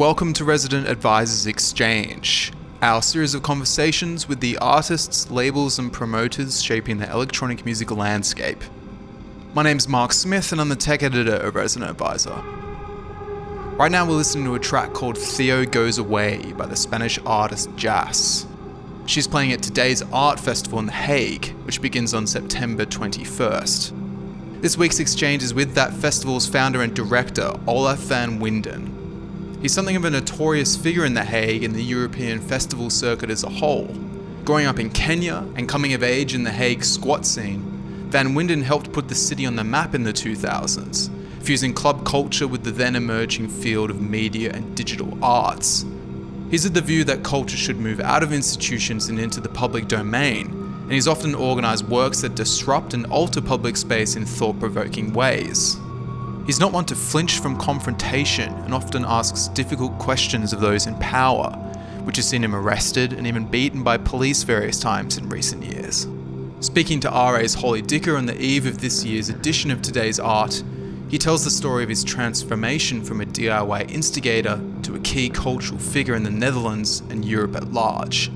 welcome to Resident Advisors Exchange, our series of conversations with the artists, labels, and promoters shaping the electronic music landscape. My name's Mark Smith, and I'm the tech editor of Resident Advisor. Right now, we're listening to a track called Theo Goes Away by the Spanish artist Jazz. She's playing at today's art festival in The Hague, which begins on September 21st. This week's exchange is with that festival's founder and director, Olaf van Winden. He's something of a notorious figure in The Hague and the European festival circuit as a whole. Growing up in Kenya and coming of age in The Hague squat scene, Van Winden helped put the city on the map in the 2000s, fusing club culture with the then emerging field of media and digital arts. He's of the view that culture should move out of institutions and into the public domain, and he's often organised works that disrupt and alter public space in thought provoking ways. He's not one to flinch from confrontation and often asks difficult questions of those in power, which has seen him arrested and even beaten by police various times in recent years. Speaking to RA's Holly Dicker on the eve of this year's edition of Today's Art, he tells the story of his transformation from a DIY instigator to a key cultural figure in the Netherlands and Europe at large.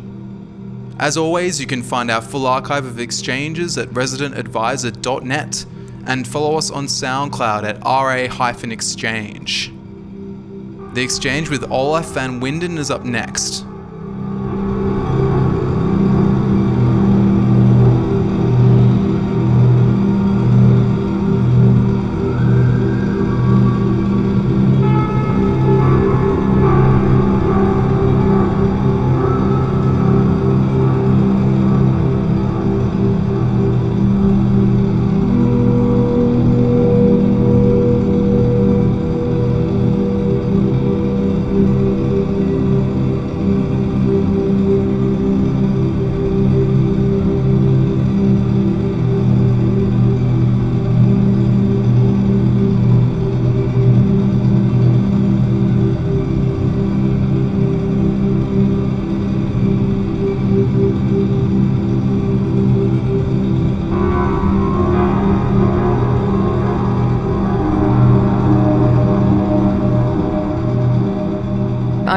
As always, you can find our full archive of exchanges at residentadvisor.net and follow us on SoundCloud at ra-exchange. The exchange with Olaf van Winden is up next.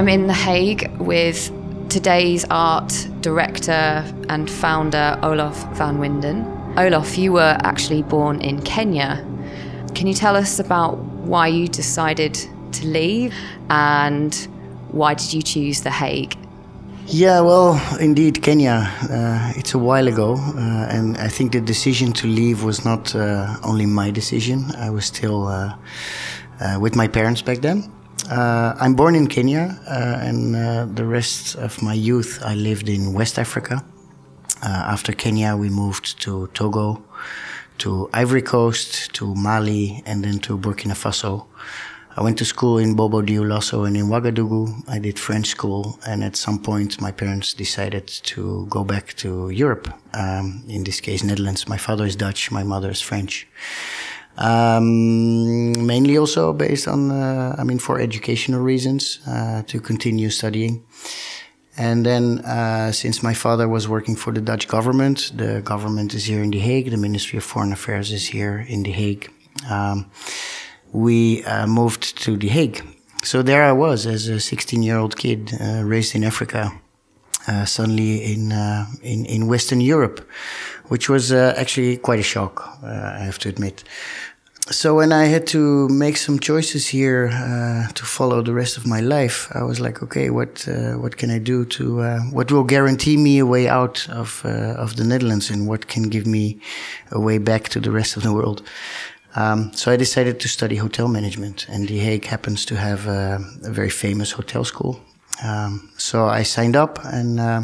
I'm in The Hague with today's art director and founder, Olaf van Winden. Olaf, you were actually born in Kenya. Can you tell us about why you decided to leave and why did you choose The Hague? Yeah, well, indeed, Kenya. Uh, it's a while ago, uh, and I think the decision to leave was not uh, only my decision. I was still uh, uh, with my parents back then. Uh, I'm born in Kenya, uh, and uh, the rest of my youth I lived in West Africa. Uh, after Kenya, we moved to Togo, to Ivory Coast, to Mali, and then to Burkina Faso. I went to school in Bobo Dioulasso and in Ouagadougou. I did French school, and at some point, my parents decided to go back to Europe. Um, in this case, Netherlands. My father is Dutch, my mother is French. Um, mainly also based on, uh, I mean, for educational reasons, uh, to continue studying. And then, uh, since my father was working for the Dutch government, the government is here in The Hague, the Ministry of Foreign Affairs is here in The Hague. Um, we uh, moved to The Hague. So there I was as a 16 year old kid, uh, raised in Africa, uh, suddenly in, in, in Western Europe, which was actually quite a shock, I have to admit so when I had to make some choices here uh, to follow the rest of my life, I was like, okay, what uh, what can I do to uh, what will guarantee me a way out of uh, of the Netherlands and what can give me a way back to the rest of the world? Um, so I decided to study hotel management, and The Hague happens to have a, a very famous hotel school. Um, so I signed up and uh,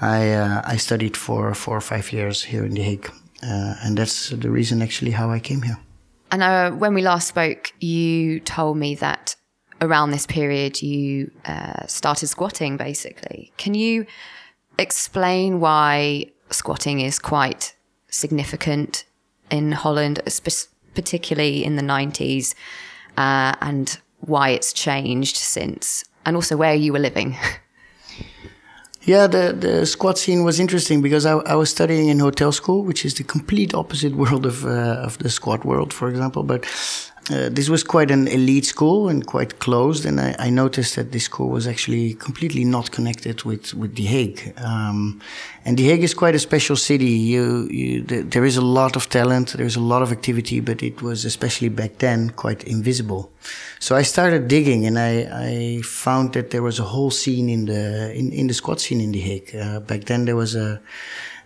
I uh, I studied for four or five years here in The Hague, and that's the reason actually how I came here. And uh, when we last spoke, you told me that around this period you uh, started squatting, basically. Can you explain why squatting is quite significant in Holland, particularly in the 90s, uh, and why it's changed since, and also where you were living? Yeah, the, the squat scene was interesting because I, I was studying in hotel school, which is the complete opposite world of, uh, of the squat world, for example. But uh, this was quite an elite school and quite closed, and I, I, noticed that this school was actually completely not connected with with The Hague. Um, and The Hague is quite a special city. You, you, there is a lot of talent, there's a lot of activity, but it was especially back then quite invisible. So I started digging, and I, I found that there was a whole scene in the in, in the squat scene in The Hague. Uh, back then there was a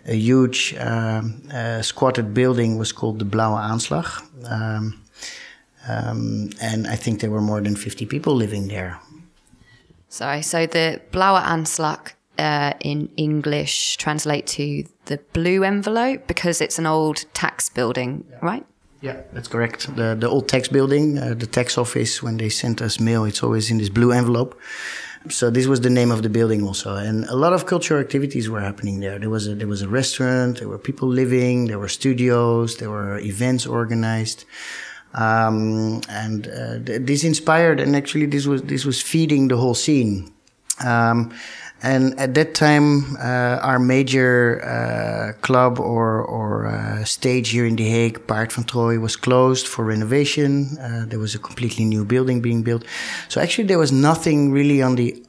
a huge um, uh, squatted building was called the Blauwe Aanslag. Um, um, and I think there were more than 50 people living there. Sorry, so the Blauwe Aanslag uh, in English translate to the blue envelope because it's an old tax building, yeah. right? Yeah, that's correct. The the old tax building, uh, the tax office, when they sent us mail, it's always in this blue envelope. So this was the name of the building also, and a lot of cultural activities were happening there. There was a there was a restaurant, there were people living, there were studios, there were events organized. Um, and uh, this inspired, and actually this was this was feeding the whole scene. Um, and at that time, uh, our major uh, club or, or uh, stage here in The Hague, Paard van Troje, was closed for renovation. Uh, there was a completely new building being built. So actually, there was nothing really on the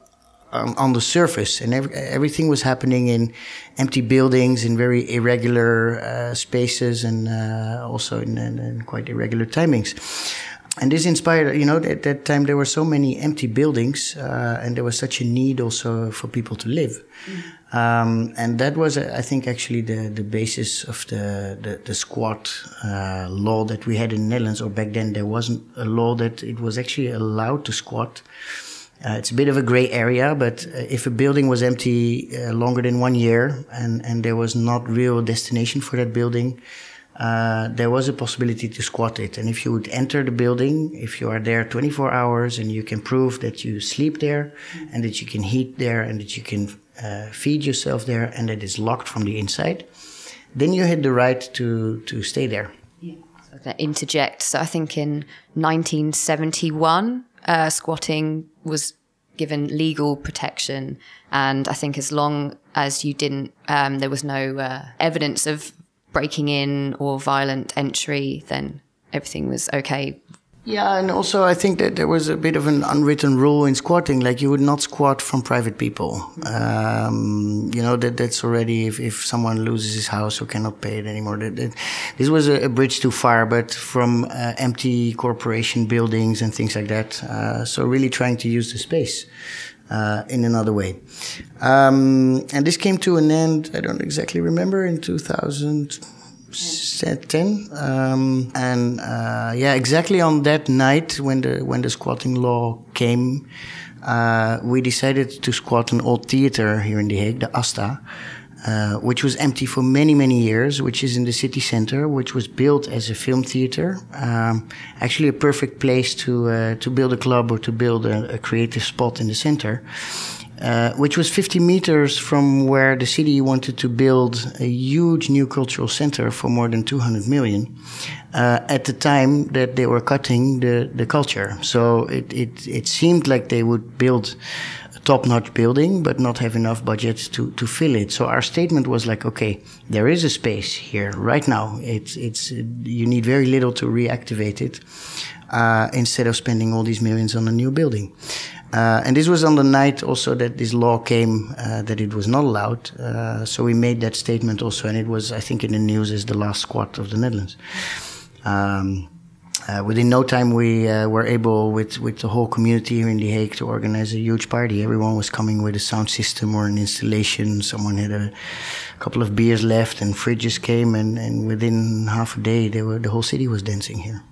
um, on the surface, and every, everything was happening in empty buildings in very irregular uh, spaces and uh, also in, in, in, quite irregular timings. And this inspired, you know, at that time there were so many empty buildings, uh, and there was such a need also for people to live. Mm. Um, and that was, I think, actually the, the basis of the, the, the squat uh, law that we had in the Netherlands, or back then there wasn't a law that it was actually allowed to squat. Uh, it's a bit of a gray area, but uh, if a building was empty uh, longer than one year and, and there was not real destination for that building, uh, there was a possibility to squat it. And if you would enter the building, if you are there 24 hours and you can prove that you sleep there and that you can heat there and that you can uh, feed yourself there and that it's locked from the inside, then you had the right to, to stay there. Interject. So I think in 1971, uh, squatting was given legal protection. And I think as long as you didn't, um, there was no uh, evidence of breaking in or violent entry, then everything was okay yeah, and also I think that there was a bit of an unwritten rule in squatting, like you would not squat from private people. Um, you know that that's already if, if someone loses his house or cannot pay it anymore. That, that this was a, a, bridge too far, but from uh, empty corporation buildings and things like that. Uh, so really trying to use the space. Uh, in another way. Um, and this came to an end, I don't exactly remember, in 2000, 10 um, and uh, yeah exactly on that night when the when the squatting law came uh, we decided to squat an old theater here in The Hague, the Asta, uh, which was empty for many, many years, which is in the city center, which was built as a film theater. Um, actually, a perfect place to uh, to build a club or to build a, a creative spot in the center. Uh, which was 50 meters from where the city wanted to build a huge new cultural center for more than 200 million uh, at the time that they were cutting the, the culture. So it, it, it seemed like they would build a top notch building, but not have enough budget to, to fill it. So our statement was like, okay, there is a space here right now. It's, it's, you need very little to reactivate it. Uh, instead of spending all these millions on a new building. Uh, and this was on the night also that this law came uh, that it was not allowed. Uh, so we made that statement also, and it was, I think, in the news as the last squat of the Netherlands. Um, uh, within no time, we uh, were able, with, with the whole community here in The Hague, to organize a huge party. Everyone was coming with a sound system or an installation. Someone had a couple of beers left, and fridges came, and, and within half a day, were, the whole city was dancing here.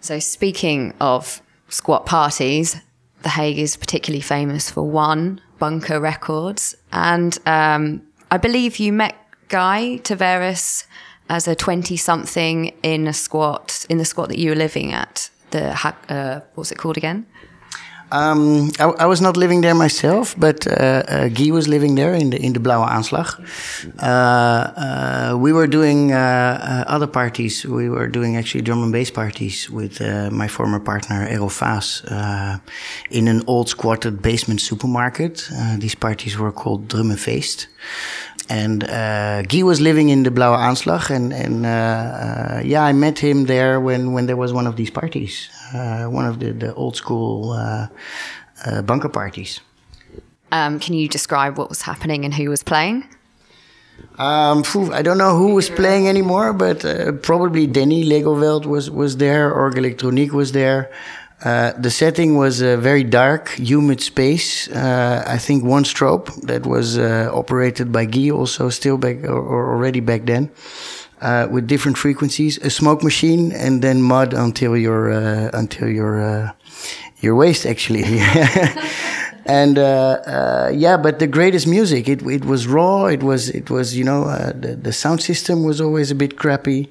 So, speaking of squat parties, the Hague is particularly famous for one, Bunker Records. And um, I believe you met Guy Tavares as a 20 something in a squat, in the squat that you were living at. The, uh, what's it called again? Um, I, I, was not living there myself, but uh, uh, Guy was living there in the in the Blauwe Aanslag. Uh, uh we were doing other parties. We were doing actually drum and bass parties with my former partner Errol Vaas in an old squatted basement supermarket. these parties were called Drum and Feest. And uh, Guy was living in the Blauwe Aanslag, and and uh, uh, yeah, I met him there when when there was one of these parties, uh, one of the the old school uh, uh, bunker parties. Um, can you describe what was happening and who was playing? Um, I don't know who was playing anymore, but uh, probably Denny Legowelt was was there, Orgue Electronique was there. Uh, the setting was a very dark, humid space. Uh, I think one strobe that was uh, operated by Guy, also still back or, already back then, uh, with different frequencies. A smoke machine, and then mud until your uh, until your your waist actually. and yeah, but the greatest music. It it was raw. It was it was you know the the sound system was always a bit crappy.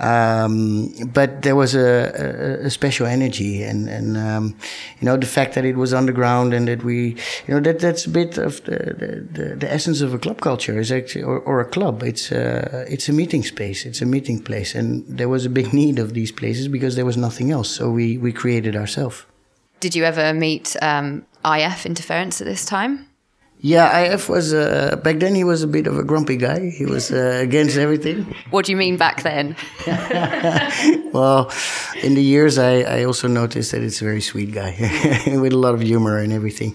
Um, but there was a, a, a, special energy, and and um, you know the fact that it was underground and that we, you know, that that's a bit of the the, the essence of a club culture is actually or, or a club. It's a, it's a meeting space. It's a meeting place, and there was a big need of these places because there was nothing else. So we we created ourselves. Did you ever meet um, IF interference at this time? Yeah, IF was uh, back then. He was a bit of a grumpy guy. He was uh, against everything. What do you mean back then? well, in the years, I, I also noticed that it's a very sweet guy with a lot of humor and everything.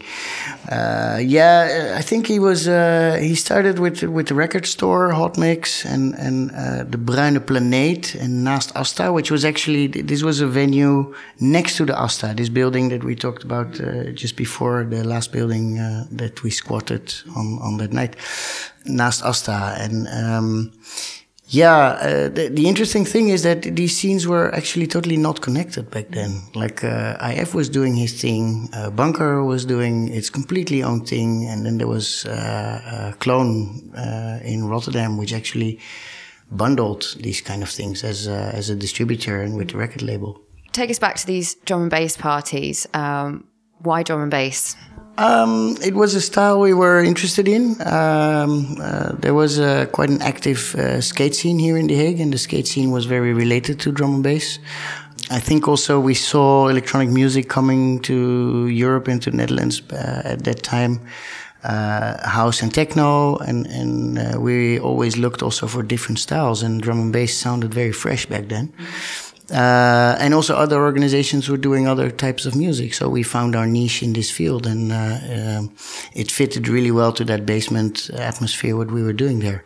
Uh, yeah, I think he was. Uh, he started with with the record store, Hot Mix, and and uh, the Bruine Planeet, and Naast Asta, which was actually this was a venue next to the Asta, this building that we talked about uh, just before the last building that we squatted on, on that night, naast Asta. And um, yeah, uh, the, the, interesting thing is that these scenes were actually totally not connected back then. Like uh, IF was doing his thing, uh, Bunker was doing its completely own thing, and then there was uh, Clone uh, in Rotterdam, which actually bundled these kind of things as a, as a distributor and with the record label. Take us back to these drum and bass parties. Um, why drum and bass? Um, it was a style we were interested in. Um, uh, there was uh, quite an active uh, skate scene here in The Hague, and the skate scene was very related to drum and bass. I think also we saw electronic music coming to Europe and to Netherlands uh, at that time. Uh, house and techno, and and we always looked also for different styles. And drum and bass sounded very fresh back then. Mm-hmm. Uh, and also other organizations were doing other types of music. So we found our niche in this field, and uh, um, it fitted really well to that basement atmosphere. What we were doing there,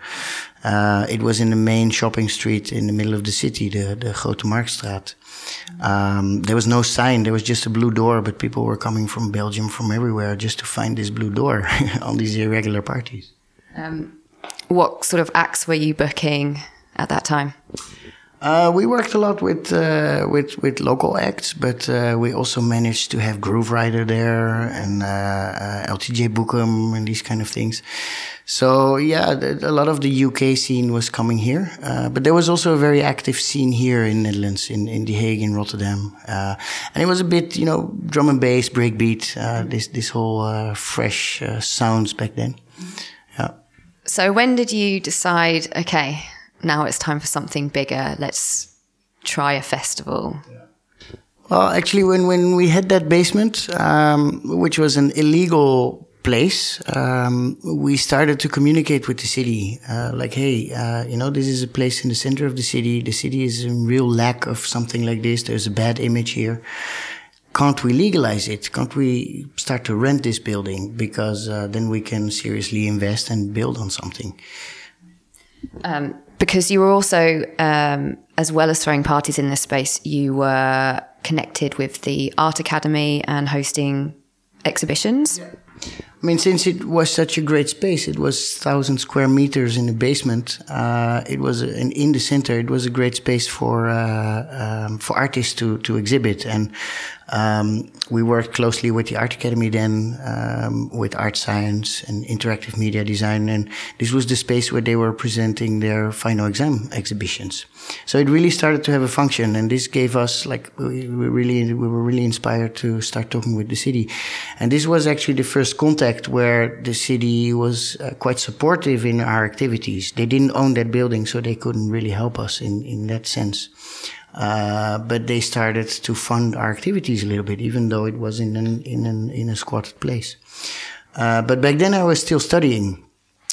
uh, it was in the main shopping street in the middle of the city, the the Grote Marktstraat. Um, there was no sign. There was just a blue door, but people were coming from Belgium, from everywhere, just to find this blue door on these irregular parties. Um, what sort of acts were you booking at that time? Uh, we worked a lot with uh, with with local acts, but uh, we also managed to have Grooverider there and uh, uh, LTJ Bukem and these kind of things. So yeah, a lot of the UK scene was coming here, uh, but there was also a very active scene here in the Netherlands, in in The Hague, in Rotterdam, and it was a bit you know drum and bass, breakbeat, this this whole fresh sounds back then. Yeah. So when did you decide? Okay now it's time for something bigger. Let's try a festival. Well, actually, when, when we had that basement, um, which was an illegal place, um, we started to communicate with the city. Uh, like, hey, uh, you know, this is a place in the center of the city. The city is in real lack of something like this. There's a bad image here. Can't we legalize it? Can't we start to rent this building? Because uh, then we can seriously invest and build on something. Um, because you were also, um, as well as throwing parties in this space, you were connected with the Art Academy and hosting exhibitions. Yeah. I mean, since it was such a great space, it was thousand square meters in the basement. Uh, it was in the center. It was a great space for uh, um, for artists to to exhibit, and um, we worked closely with the Art Academy then, um, with art science and interactive media design, and this was the space where they were presenting their final exam exhibitions. So it really started to have a function, and this gave us like we, we really we were really inspired to start talking with the city, and this was actually the first contact where the city was uh, quite supportive in our activities. They didn't own that building, so they couldn't really help us in in that sense. Uh, but they started to fund our activities a little bit, even though it was in an, in an, in a squatted place. Uh, but back then I was still studying.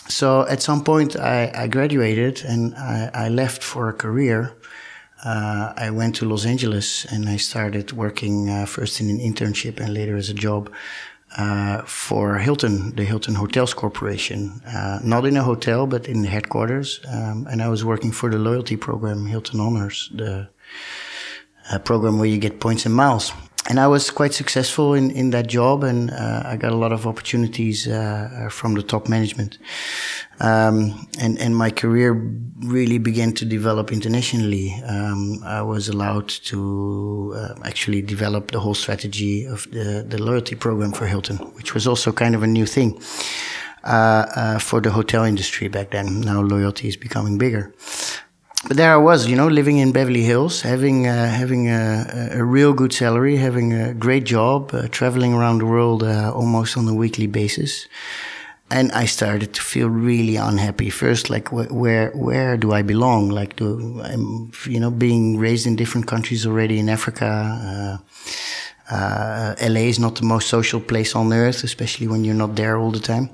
So at some point, I, I graduated and I, I, left for a career. Uh, I went to Los Angeles and I started working uh, first in an internship and later as a job uh, for Hilton, the Hilton Hotels Corporation. Uh, not in a hotel, but in the headquarters. Um, and I was working for the loyalty program, Hilton Honors, the uh, program where you get points and miles and I was quite successful in, in that job, and uh, I got a lot of opportunities uh, from the top management. Um, and and my career really began to develop internationally. Um, I was allowed to uh, actually develop the whole strategy of the the loyalty program for Hilton, which was also kind of a new thing. Uh, uh, for the hotel industry back then. Now loyalty is becoming bigger but there I was, you know, living in Beverly Hills, having uh, having a, a, real good salary, having a great job, uh, traveling around the world uh, almost on a weekly basis, and I started to feel really unhappy. First, like wh where where do I belong? Like, do I'm you know being raised in different countries already in Africa. Uh, uh, LA is not the most social place on earth, especially when you're not there all the time.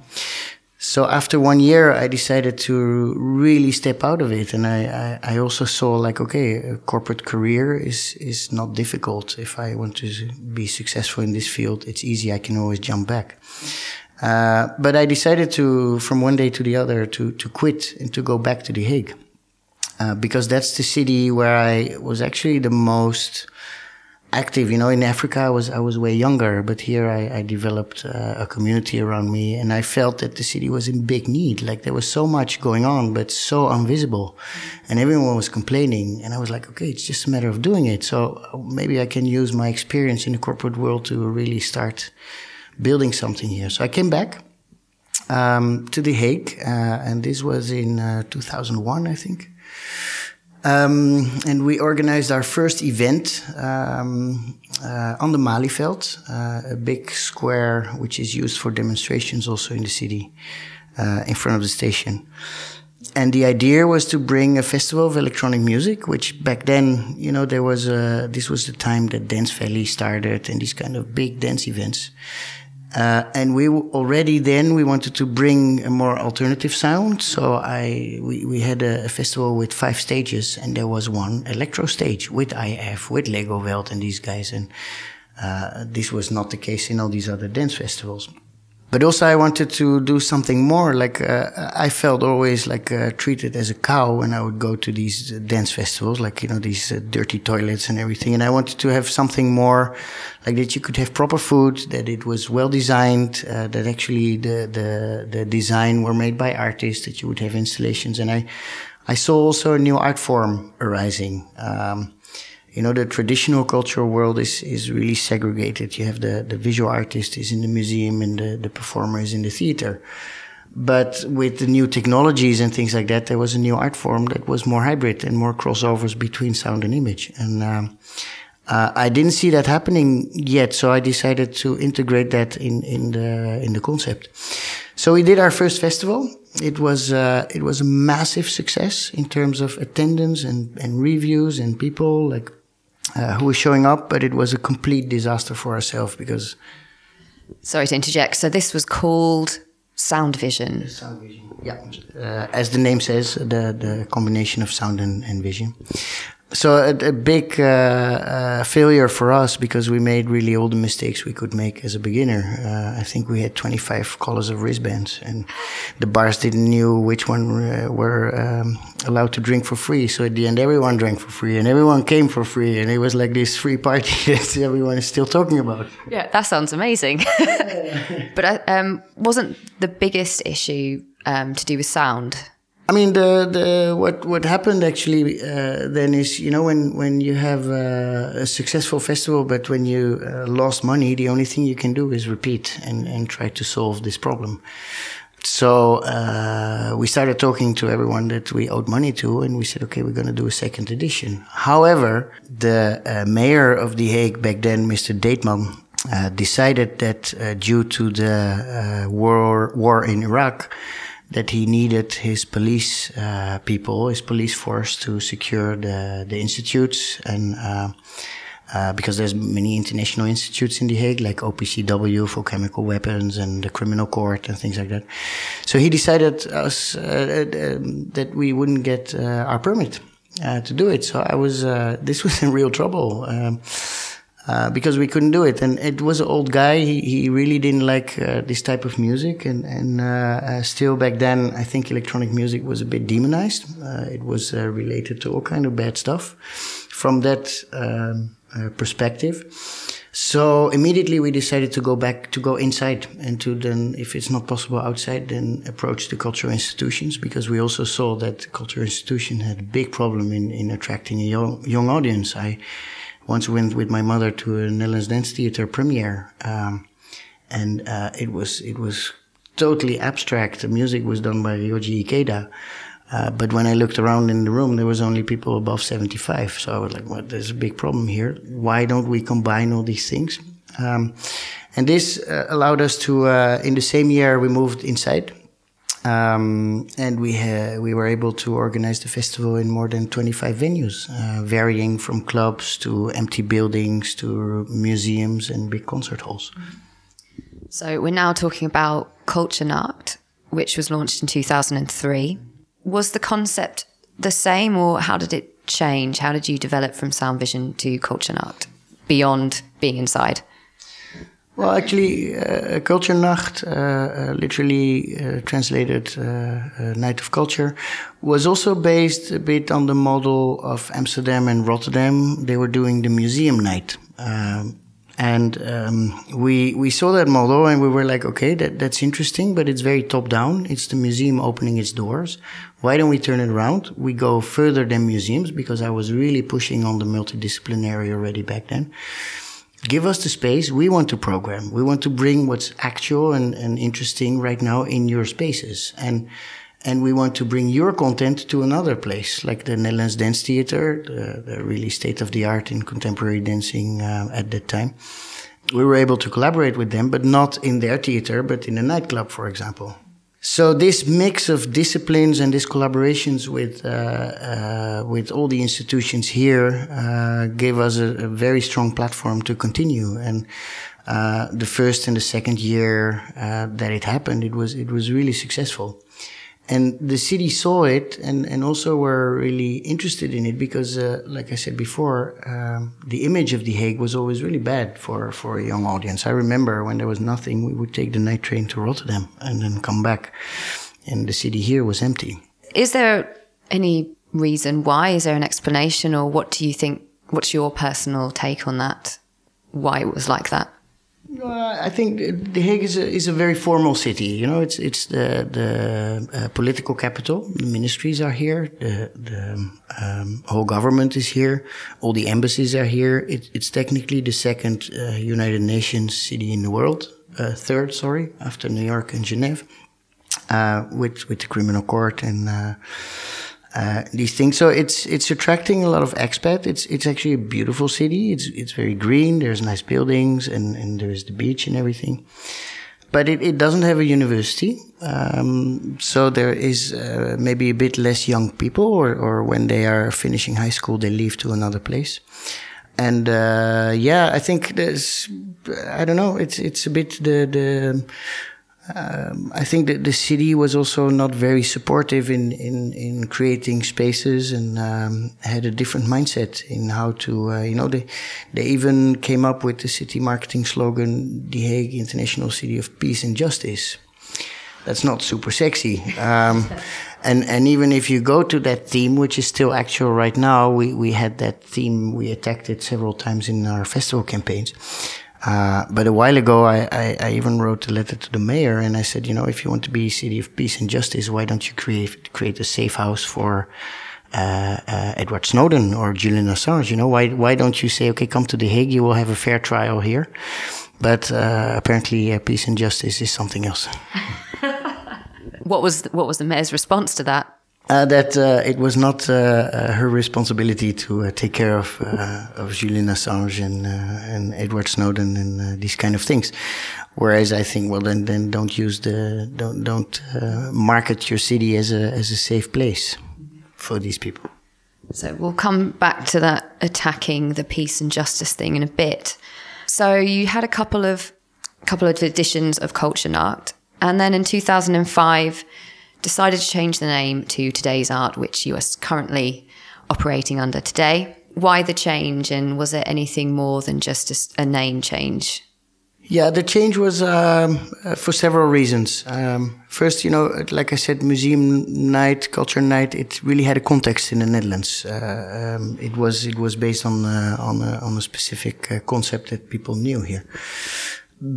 So after one year, I decided to really step out of it, and I, I, I, also saw like, okay, a corporate career is is not difficult. If I want to be successful in this field, it's easy. I can always jump back. Uh, but I decided to, from one day to the other, to to quit and to go back to The Hague, uh, because that's the city where I was actually the most active. You know, in Africa, I was I was way younger, but here I, I developed uh, a community around me, and I felt that the city was in big need. Like there was so much going on, but so invisible, and everyone was complaining. And I was like, okay, it's just a matter of doing it. So maybe I can use my experience in the corporate world to really start building something here. So I came back um, to The Hague, uh, and this was in uh, 2001, I think. Um, and we organized our first event um, uh, on the Malieveld, uh, a big square which is used for demonstrations also in the city, uh, in front of the station. And the idea was to bring a festival of electronic music, which back then, you know, there was a, this was the time that Dance Valley started and these kind of big dance events. Uh, and we already then we wanted to bring a more alternative sound. So I we, we had a, a, festival with five stages, and there was one electro stage with IF, with Legowelt and these guys. And uh, this was not the case in all these other dance festivals but also I wanted to do something more. Like uh, I felt always like uh, treated as a cow when I would go to these dance festivals, like you know these uh, dirty toilets and everything. And I wanted to have something more, like that you could have proper food, that it was well designed, uh, that actually the the the design were made by artists, that you would have installations. And I I saw also a new art form arising. Um, you know the traditional cultural world is is really segregated you have the the visual artist is in the museum and the, the performer is in the theater but with the new technologies and things like that there was a new art form that was more hybrid and more crossovers between sound and image and um, uh, I didn't see that happening yet, so I decided to integrate that in, in the in the concept. So we did our first festival. It was uh, it was a massive success in terms of attendance and, and reviews and people like uh, who was showing up, but it was a complete disaster for ourselves because. Sorry to interject. So this was called Sound Vision. Sound Vision, yeah. Uh, as the name says, the the combination of sound and, and vision so a, a big uh, uh, failure for us because we made really all the mistakes we could make as a beginner. Uh, I think we had 25 colors of wristbands, and the bars didn't knew which one uh, were um, allowed to drink for free. So at the end, everyone drank for free, and everyone came for free, and it was like this free party that everyone is still talking about. Yeah, that sounds amazing. but uh, um, wasn't the biggest issue um, to do with sound? I mean, the the what what happened actually uh, then is you know when when you have a, a successful festival, but when you uh, lost money, the only thing you can do is repeat and and try to solve this problem. So uh, we started talking to everyone that we owed money to, and we said, okay, we're going to do a second edition. However, the uh, mayor of The Hague back then, Mr. Deetman, uh, decided that uh, due to the war war in Iraq that he needed his police uh, people, his police force, to secure the the institutes and uh, uh, because there's many international institutes in The Hague, like OPCW for chemical weapons and the criminal court and things like that. So he decided us uh, uh, that we wouldn't get uh, our permit to do it. So I was, this was in real trouble. Um, uh, because we couldn't do it. And it was an old guy. He, he really didn't like uh, this type of music. And, and uh, uh still back then, I think electronic music was a bit demonized. Uh, it was related to all kind of bad stuff. From that um, perspective, so immediately we decided to go back to go inside and to then, if it's not possible outside, then approach the cultural institutions because we also saw that the cultural institution had a big problem in, in attracting a young, young audience. I once went with my mother to a Netherlands Dance Theater premiere, um, and uh, it was it was totally abstract. The music was done by Ryoji Ikeda. Uh, but when I looked around in the room, there was only people above 75. So I was like, well, there's a big problem here. Why don't we combine all these things? Um, and this uh, allowed us to, uh, in the same year, we moved inside um, and we we were able to organize the festival in more than 25 venues, uh, varying from clubs to empty buildings to museums and big concert halls. So we're now talking about Culture Nacht, which was launched in 2003. Was the concept the same, or how did it change? How did you develop from Sound Vision to Culture Nacht beyond being inside? Well, actually, uh, Culture Nacht, uh, uh, literally uh, translated uh, uh, Night of Culture, was also based a bit on the model of Amsterdam and Rotterdam. They were doing the museum night. Um, and um, we we saw that model and we were like, okay, that, that's interesting, but it's very top down. It's the museum opening its doors. Why don't we turn it around? We go further than museums because I was really pushing on the multidisciplinary already back then give us the space. We want to program. We want to bring what's actual and, and interesting right now in your spaces. And, and we want to bring your content to another place, like the Netherlands Dance Theater, the, the really state of the art in contemporary dancing uh, at that time. We were able to collaborate with them, but not in their theater, but in a nightclub, for example. So this mix of disciplines and these collaborations with uh, uh, with all the institutions here uh, gave us a, a, very strong platform to continue. And uh, the first and the second year uh, that it happened, it was it was really successful and the city saw it and, and also were really interested in it because, uh, like I said before, um, the image of The Hague was always really bad for, for a young audience. I remember when there was nothing, we would take the night train to Rotterdam and then come back, and the city here was empty. Is there any reason why? Is there an explanation, or what do you think? What's your personal take on that? Why it was like that? Uh, I think The Hague is a, is a very formal city. You know, it's it's the the uh, political capital. The ministries are here. The the um, whole government is here. All the embassies are here. It, it's technically the second uh, United Nations city in the world. Uh, third, sorry, after New York and Geneva, uh, with with the criminal court and uh, these things. So it's it's attracting a lot of expat. It's it's actually a beautiful city. It's it's very green. There's nice buildings and and there's the beach and everything. But it, it doesn't have a university, um, so there is uh, maybe a bit less young people, or, or when they are finishing high school, they leave to another place. And uh, yeah, I think there's, I don't know, it's it's a bit the the um, I think that the city was also not very supportive in, in, in creating spaces and um, had a different mindset in how to, uh, you know, they, they even came up with the city marketing slogan, The Hague International City of Peace and Justice. That's not super sexy. Um, and, and even if you go to that theme, which is still actual right now, we, we had that theme, we attacked it several times in our festival campaigns. Uh, but a while ago, I, I, I, even wrote a letter to the mayor and I said, you know, if you want to be a city of peace and justice, why don't you create, create a safe house for, uh, uh, Edward Snowden or Julian Assange? You know, why, why don't you say, okay, come to The Hague, you will have a fair trial here. But, uh, apparently, uh, peace and justice is something else. what was, what was the mayor's response to that? Uh, that uh, it was not uh, uh her responsibility to uh, take care of uh, of Julian Assange and and Edward Snowden and these kind of things. Whereas I think, well, then then don't use the don't don't market your city as a as a safe place for these people. So we'll come back to that attacking the peace and justice thing in a bit. So you had a couple of couple of editions of Culture Nacht, and then in 2005 decided to change the name to Today's Art, which you are currently operating under today. Why the change, and was it anything more than just a, a name change? Yeah, the change was um, uh, for several reasons. Um, first, you know, like I said, museum night, culture night, it really had a context in the Netherlands. Uh, um, it was it was based on uh, on a, on a specific uh, concept that people knew here.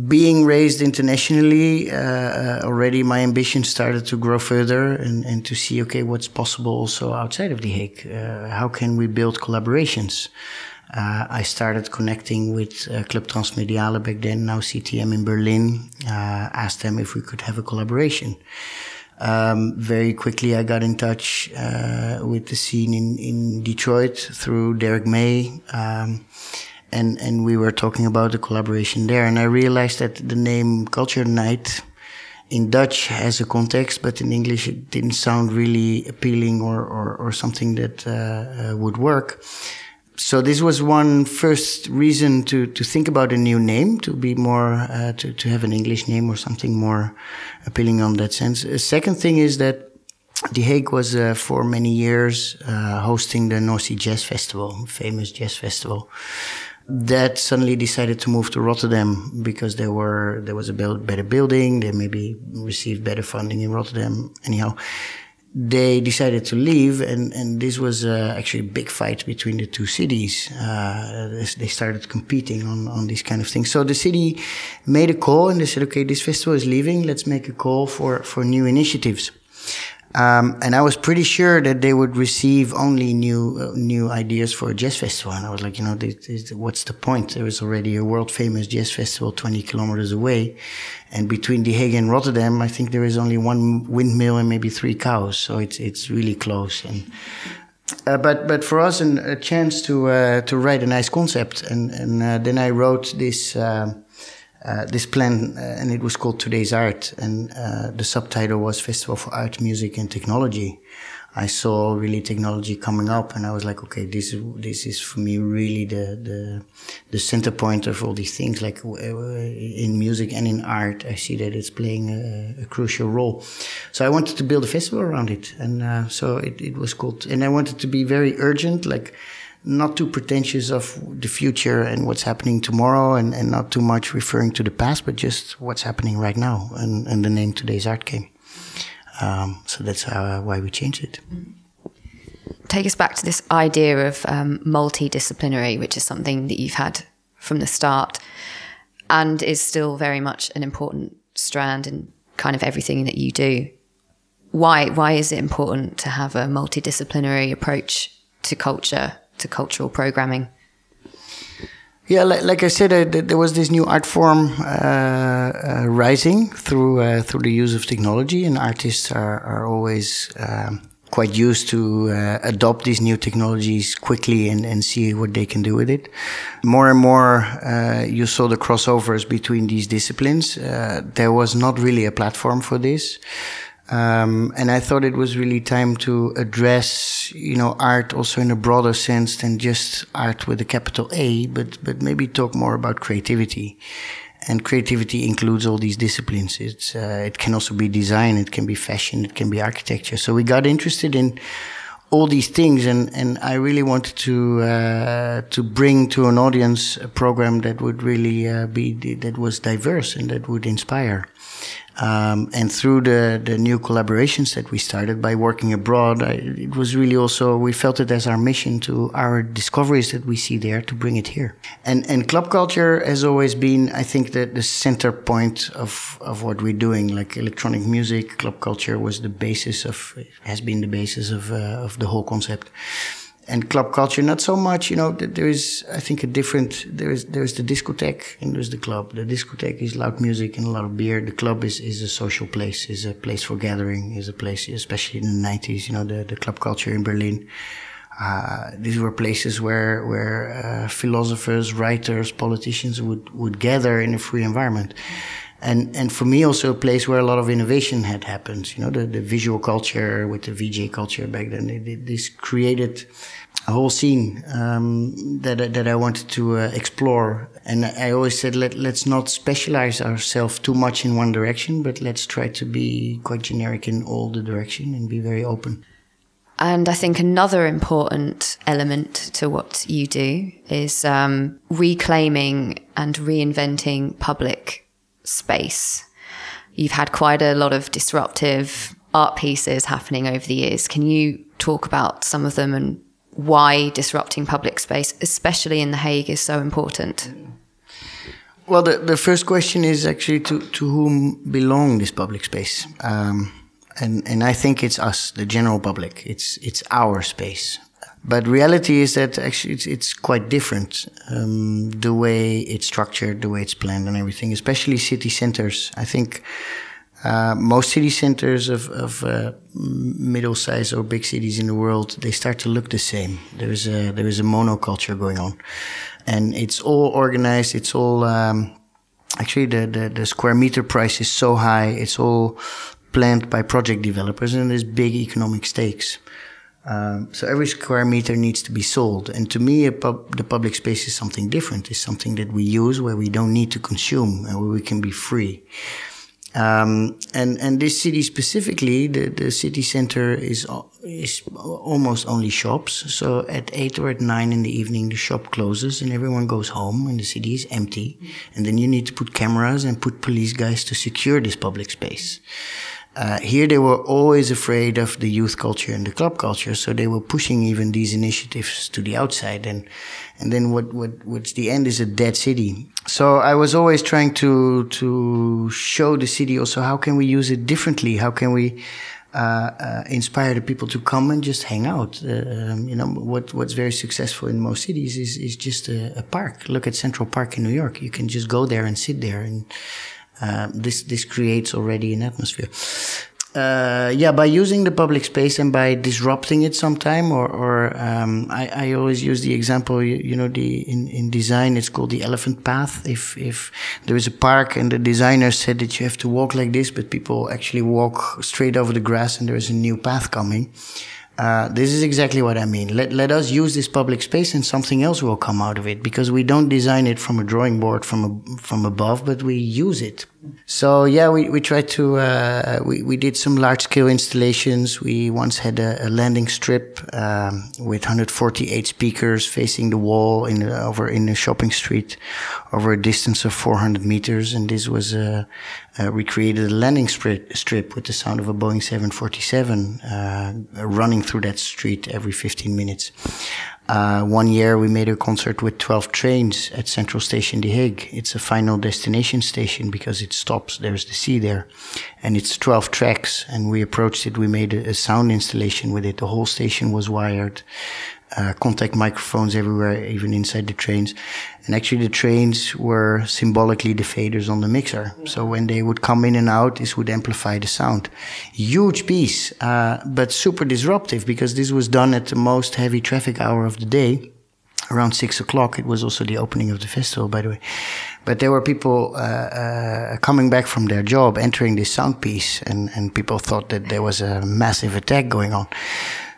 Being raised internationally, uh, uh, already my ambition started to grow further and, and to see, okay, what's possible also outside of The Hague. how can we build collaborations? Uh, I started connecting with uh, Club Transmediale back then, now CTM in Berlin. Uh, asked them if we could have a collaboration. Um, very quickly, I got in touch uh, with the scene in, in Detroit through Derrick May. Um, and, and we were talking about the collaboration there. And I realized that the name Culture Night in Dutch has a context, but in English it didn't sound really appealing or, or, or something that uh, uh, would work so this was one first reason to, to think about a new name, to be more, uh, to, to have an English name or something more appealing on that sense. A second thing is that The Hague was uh, for many years uh, hosting the North Jazz Festival, famous jazz festival. That suddenly decided to move to Rotterdam because there were there was a better building. They maybe received better funding in Rotterdam. Anyhow, they decided to leave, and, and this was uh, actually a big fight between the two cities. Uh, they started competing on, on these kind of things. So the city made a call and they said, okay, this festival is leaving. Let's make a call for, for new initiatives. Um, and I was pretty sure that they would receive only new uh, new ideas for a jazz festival. And I was like, you know, this, this, what's the point? There is already a world famous jazz festival 20 kilometers away. And between The Hague and Rotterdam, I think there is only one windmill and maybe three cows. So it's, it's really close. And, uh, but but for us, an, a chance to uh, to write a nice concept, and and uh, then I wrote this uh, this plan, uh, and it was called Today's Art, and uh, the subtitle was Festival for Art, Music, and Technology. I saw really technology coming up, and I was like, okay, this is this is for me really the the the center point of all these things. Like in music and in art, I see that it's playing a, a crucial role. So I wanted to build a festival around it, and uh, so it, it was called. And I wanted to be very urgent, like not too pretentious of the future and what's happening tomorrow and, and not too much referring to the past, but just what's happening right now. And, and the name Today's Art came. Um, so that's how, why we changed it. Take us back to this idea of um, multidisciplinary, which is something that you've had from the start and is still very much an important strand in kind of everything that you do. Why, why is it important to have a multidisciplinary approach to culture to cultural programming? Yeah, like, like I said, uh, there was this new art form uh, uh, rising through uh, through the use of technology, and artists are are always um, quite used to uh, adopt these new technologies quickly and, and see what they can do with it. More and more, you saw the crossovers between these disciplines. there was not really a platform for this. Um, and I thought it was really time to address, you know, art also in a broader sense than just art with a capital A, but but maybe talk more about creativity. And creativity includes all these disciplines. It's uh, it can also be design, it can be fashion, it can be architecture. So we got interested in all these things, and and I really wanted to uh, to bring to an audience a program that would really uh, be that was diverse and that would inspire. Um, and through the, the new collaborations that we started by working abroad, I, it was really also, we felt it as our mission to our discoveries that we see there to bring it here. And, and club culture has always been, I think, the, the center point of, of what we're doing. Like electronic music, club culture was the basis of, has been the basis of, uh, of the whole concept and club culture not so much you know there is i think a different there is there is the discotheque and there's the club the discotheque is loud music and a lot of beer the club is is a social place is a place for gathering is a place especially in the 90s you know the, the club culture in berlin uh, these were places where where uh, philosophers writers politicians would would gather in a free environment and and for me also a place where a lot of innovation had happened. You know, the, the visual culture with the VJ culture back then. This created a whole scene um, that that I wanted to uh, explore. And I always said, let let's not specialize ourselves too much in one direction, but let's try to be quite generic in all the direction and be very open. And I think another important element to what you do is um, reclaiming and reinventing public space. You've had quite a lot of disruptive art pieces happening over the years. Can you talk about some of them and why disrupting public space, especially in The Hague, is so important? Well, the, the first question is actually to, to whom belong this public space? Um, and and I think it's us, the general public. It's it's our space. But reality is that actually it's, it's quite different. Um, the way it's structured, the way it's planned, and everything. Especially city centers. I think uh, most city centers of, of uh, middle-sized or big cities in the world they start to look the same. There is a there is a monoculture going on, and it's all organized. It's all um, actually the, the the square meter price is so high. It's all planned by project developers and there's big economic stakes. Um, so every square meter needs to be sold. And to me, pub, the public space is something different. It's something that we use where we don't need to consume and where we can be free. Um, and and this city specifically, the, the city center is is almost only shops. So at eight or at nine in the evening, the shop closes and everyone goes home, and the city is empty. And then you need to put cameras and put police guys to secure this public space. Uh, here they were always afraid of the youth culture and the club culture, so they were pushing even these initiatives to the outside. And and then what what what's the end is a dead city. So I was always trying to to show the city also how can we use it differently? How can we uh, uh, inspire the people to come and just hang out. Uh, um, you know what what's very successful in most cities is is just a, a, park. Look at Central Park in New York. You can just go there and sit there and uh, this this creates already an atmosphere. Uh, yeah, by using the public space and by disrupting it sometime, or, or um, I, I, always use the example, you, you, know, the in, in design it's called the elephant path. If if there is a park and the designer said that you have to walk like this, but people actually walk straight over the grass and there is a new path coming, uh, this is exactly what I mean. Let, let us use this public space and something else will come out of it because we don't design it from a drawing board from a, from above, but we use it. So yeah, we, we tried to, uh, we, we did some large scale installations. We once had a, a landing strip, um, with 148 speakers facing the wall in over in a shopping street over a distance of 400 meters. And this was, uh, uh, we created a landing strip, with the sound of a Boeing 747 uh, running through that street every 15 minutes. Uh, one year we made a concert with 12 trains at Central Station The Hague. It's a final destination station because it stops. There's the sea there. And it's 12 tracks. And we approached it. We made a sound installation with it. The whole station was wired uh, contact microphones everywhere, even inside the trains. And actually, the trains were symbolically the faders on the mixer. So when they would come in and out, this would amplify the sound. Huge piece, uh, but super disruptive because this was done at the most heavy traffic hour of the day. Around six o'clock, it was also the opening of the festival, by the way. But there were people uh, uh coming back from their job, entering this sound piece, and, and people thought that there was a massive attack going on.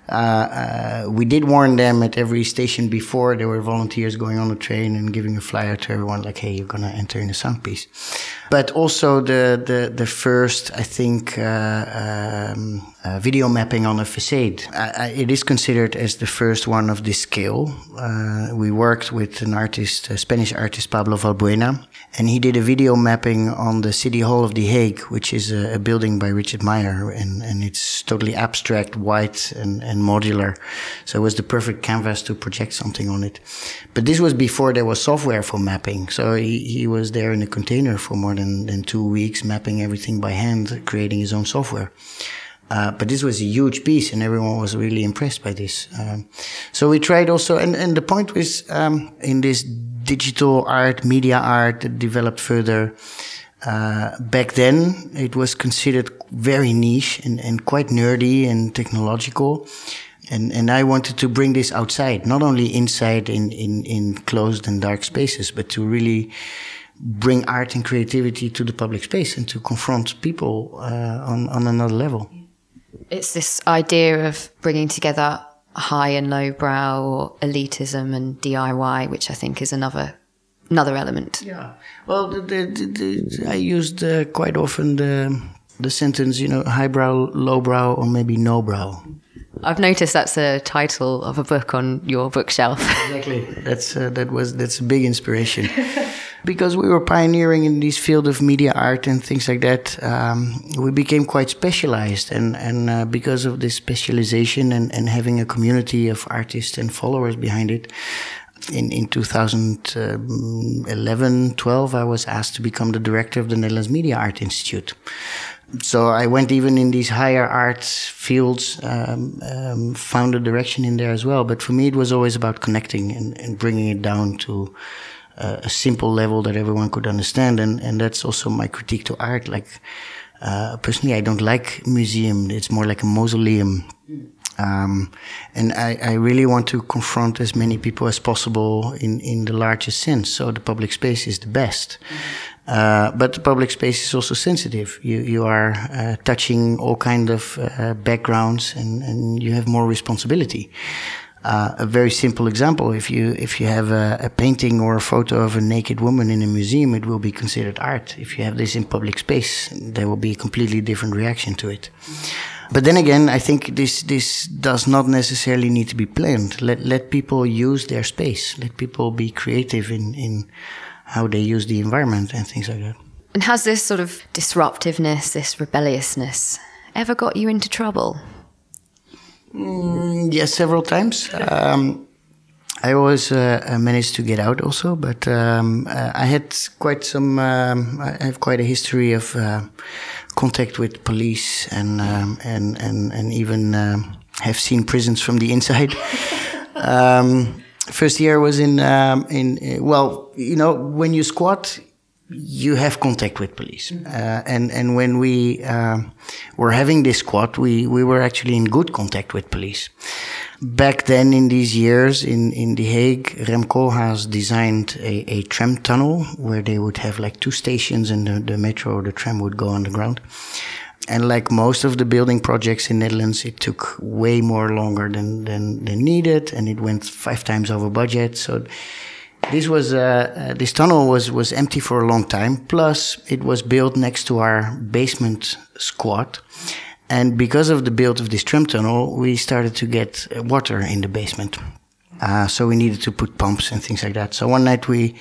Uh, uh, we did warn them at every station before. There were volunteers going on the train and giving a flyer to everyone, like, "Hey, you're gonna enter in a sound piece." But also the the the first, I think, uh, um, uh, video mapping on a facade. it is considered as the first one of this scale. Uh, we worked with an artist, a Spanish artist, Pablo Valbuena, and he did a video mapping on the City Hall of The Hague, which is a, a building by Richard Meier, and, and it's totally abstract, white, and, and modular. So it was the perfect canvas to project something on it. But this was before there was software for mapping. So he, he was there in a container for more than, than two weeks, mapping everything by hand, creating his own software. Uh, but this was a huge piece, and everyone was really impressed by this. Um, so we tried also, and, and the point was um, in this digital art, media art that developed further. Uh, back then, it was considered very niche and, and quite nerdy and technological. And, and I wanted to bring this outside, not only inside in, in, in closed and dark spaces, but to really bring art and creativity to the public space and to confront people uh, on, on another level. It's this idea of bringing together high and low brow or elitism and DIY, which I think is another another element. Yeah. Well, the, the, the, I used uh, quite often the the sentence, you know, highbrow, lowbrow, or maybe no brow. I've noticed that's a title of a book on your bookshelf. Exactly. that's uh, that was that's a big inspiration. because we were pioneering in this field of media art and things like that, um, we became quite specialized. And, and uh, because of this specialization and, and having a community of artists and followers behind it, in, in 2011, 12, I was asked to become the director of the Netherlands Media Art Institute. So I went even in these higher arts fields, um, um, found a direction in there as well. But for me, it was always about connecting and, and bringing it down to uh, a simple level that everyone could understand. And, and that's also my critique to art. Like, uh, personally, I don't like museum. It's more like a mausoleum. Um, and I, I, really want to confront as many people as possible in, in the largest sense. So the public space is the best. Uh, but the public space is also sensitive. You, you are uh, touching all kind of uh, backgrounds and, and you have more responsibility. Uh, a very simple example: if you if you have a, a, painting or a photo of a naked woman in a museum, it will be considered art. If you have this in public space, there will be a completely different reaction to it. But then again, I think this this does not necessarily need to be planned. Let let people use their space. Let people be creative in in how they use the environment and things like that. And has this sort of disruptiveness, this rebelliousness, ever got you into trouble? Mm, yes, several times. Um, I always uh, uh, managed to get out also, but um, uh, I had quite some. Um, I have quite a history of uh, contact with police and um, and and and even um, have seen prisons from the inside. Um, first year was in um, in well, you know, when you squat, you have contact with police. Uh, and, and when we uh, were having this squad, we, we were actually in good contact with police. Back then, in these years in, in The Hague, Rem Koolhaas designed a, a tram tunnel where they would have like two stations and the, the metro or the tram would go underground. And like most of the building projects in Netherlands, it took way more longer than, than, than needed and it went five times over budget. So this was uh, uh, this tunnel was was empty for a long time. Plus, it was built next to our basement squat, and because of the build of this tram tunnel, we started to get uh, water in the basement. Uh, so we needed to put pumps and things like that. So one night we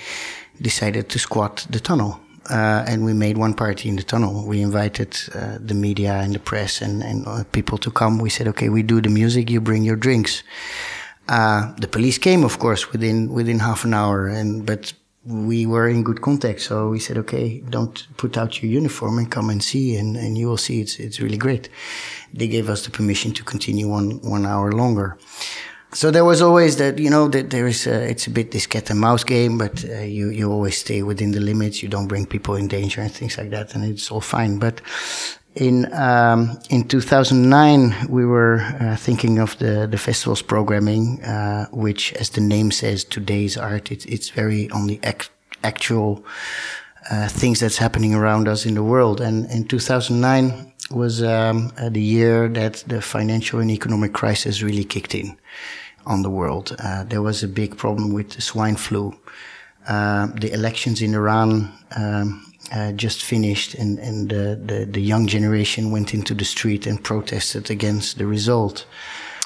decided to squat the tunnel. Uh, and we made one party in the tunnel. We invited uh, the media and the press and, and uh, people to come. We said, okay, we do the music, you bring your drinks. Uh, the police came, of course, within within half an hour, and but we were in good contact. So we said, okay, don't put out your uniform and come and see, and, and you will see it's it's really great. They gave us the permission to continue one one hour longer. So there was always that you know that there is a, it's a bit this cat and mouse game, but uh, you you always stay within the limits. You don't bring people in danger and things like that, and it's all fine. But in um, in 2009 we were uh, thinking of the the festival's programming uh, which as the name says today's art it's it's very on the ac actual uh, things that's happening around us in the world. And in 2009 was um, uh, the year that the financial and economic crisis really kicked in on the world. Uh, there was a big problem with the swine flu. Uh, the elections in Iran um, uh, just finished, and, and the, the, the, young generation went into the street and protested against the result.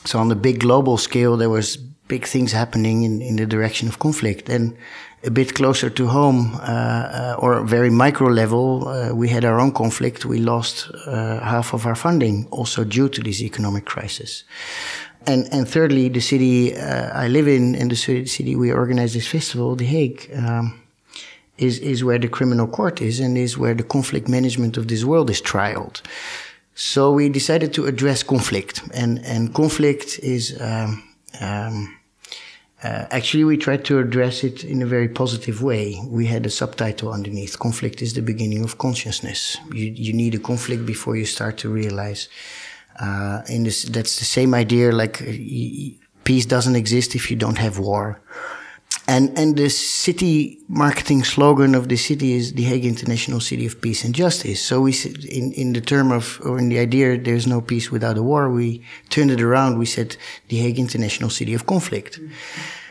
So on the big global scale, there was big things happening in, in the direction of conflict. And a bit closer to home, uh, uh, or very micro level, uh, we had our own conflict. We lost uh, half of our funding, also due to this economic crisis. And, and thirdly, the city I live in, and the city we organize this festival, The Hague, um, is, is where the criminal court is and is where the conflict management of this world is trialed. So we decided to address conflict, and, and conflict is um, um, uh, actually we tried to address it in a very positive way. We had a subtitle underneath: "Conflict is the beginning of consciousness." You you need a conflict before you start to realize. Uh, in this, that's the same idea. Like peace doesn't exist if you don't have war and and the city marketing slogan of the city is the Hague International City of Peace and Justice. So we in in the term of or in the idea there's no peace without a war. We turned it around. We said the Hague International City of Conflict.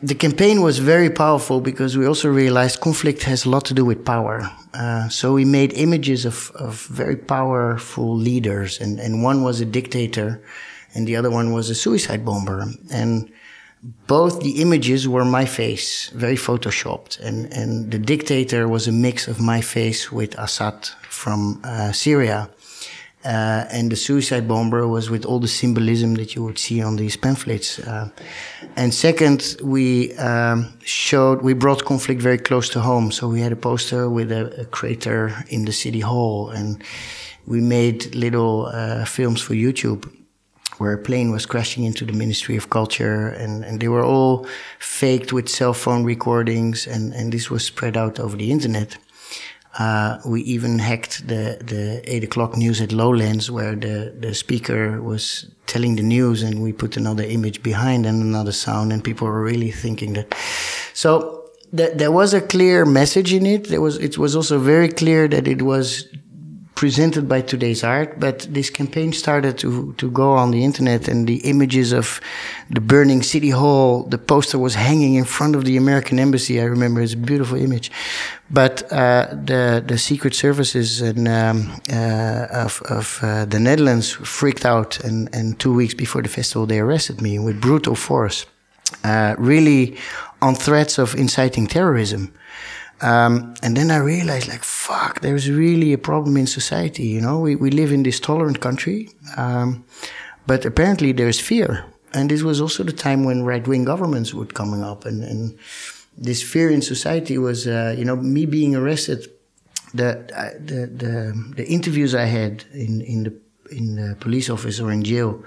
The campaign was very powerful because we also realized conflict has a lot to do with power. Uh, so we made images of, of very powerful leaders, and, and one was a dictator, and the other one was a suicide bomber. And both the images were my face, very photoshopped, and, and the dictator was a mix of my face with Assad from uh, Syria. Uh, and the suicide bomber was with all the symbolism that you would see on these pamphlets. Uh, and second, we um, showed, we brought conflict very close to home. So we had a poster with a, a crater in the city hall, and we made little uh, films for YouTube where a plane was crashing into the Ministry of Culture, and, and they were all faked with cell phone recordings, and, and this was spread out over the internet. Uh, we even hacked the, the 8 o'clock news at Lowlands, where the, the speaker was telling the news, and we put another image behind and another sound, and people were really thinking that. So th- there was a clear message in it. There was, it was also very clear that it was presented by today's art, but this campaign started to, to go on the internet and the images of the burning city hall, the poster was hanging in front of the American embassy. I remember it's a beautiful image. But uh, the, the secret services and, um, uh, of, of uh, the Netherlands freaked out and, and two weeks before the festival they arrested me with brutal force, uh, really on threats of inciting terrorism. Um, and then I realized, like, fuck, there's really a problem in society. You know, we, we live in this tolerant country, um, but apparently there's fear. And this was also the time when right wing governments were coming up, and, and this fear in society was, uh, you know, me being arrested. The, uh, the the the interviews I had in in the in the police office or in jail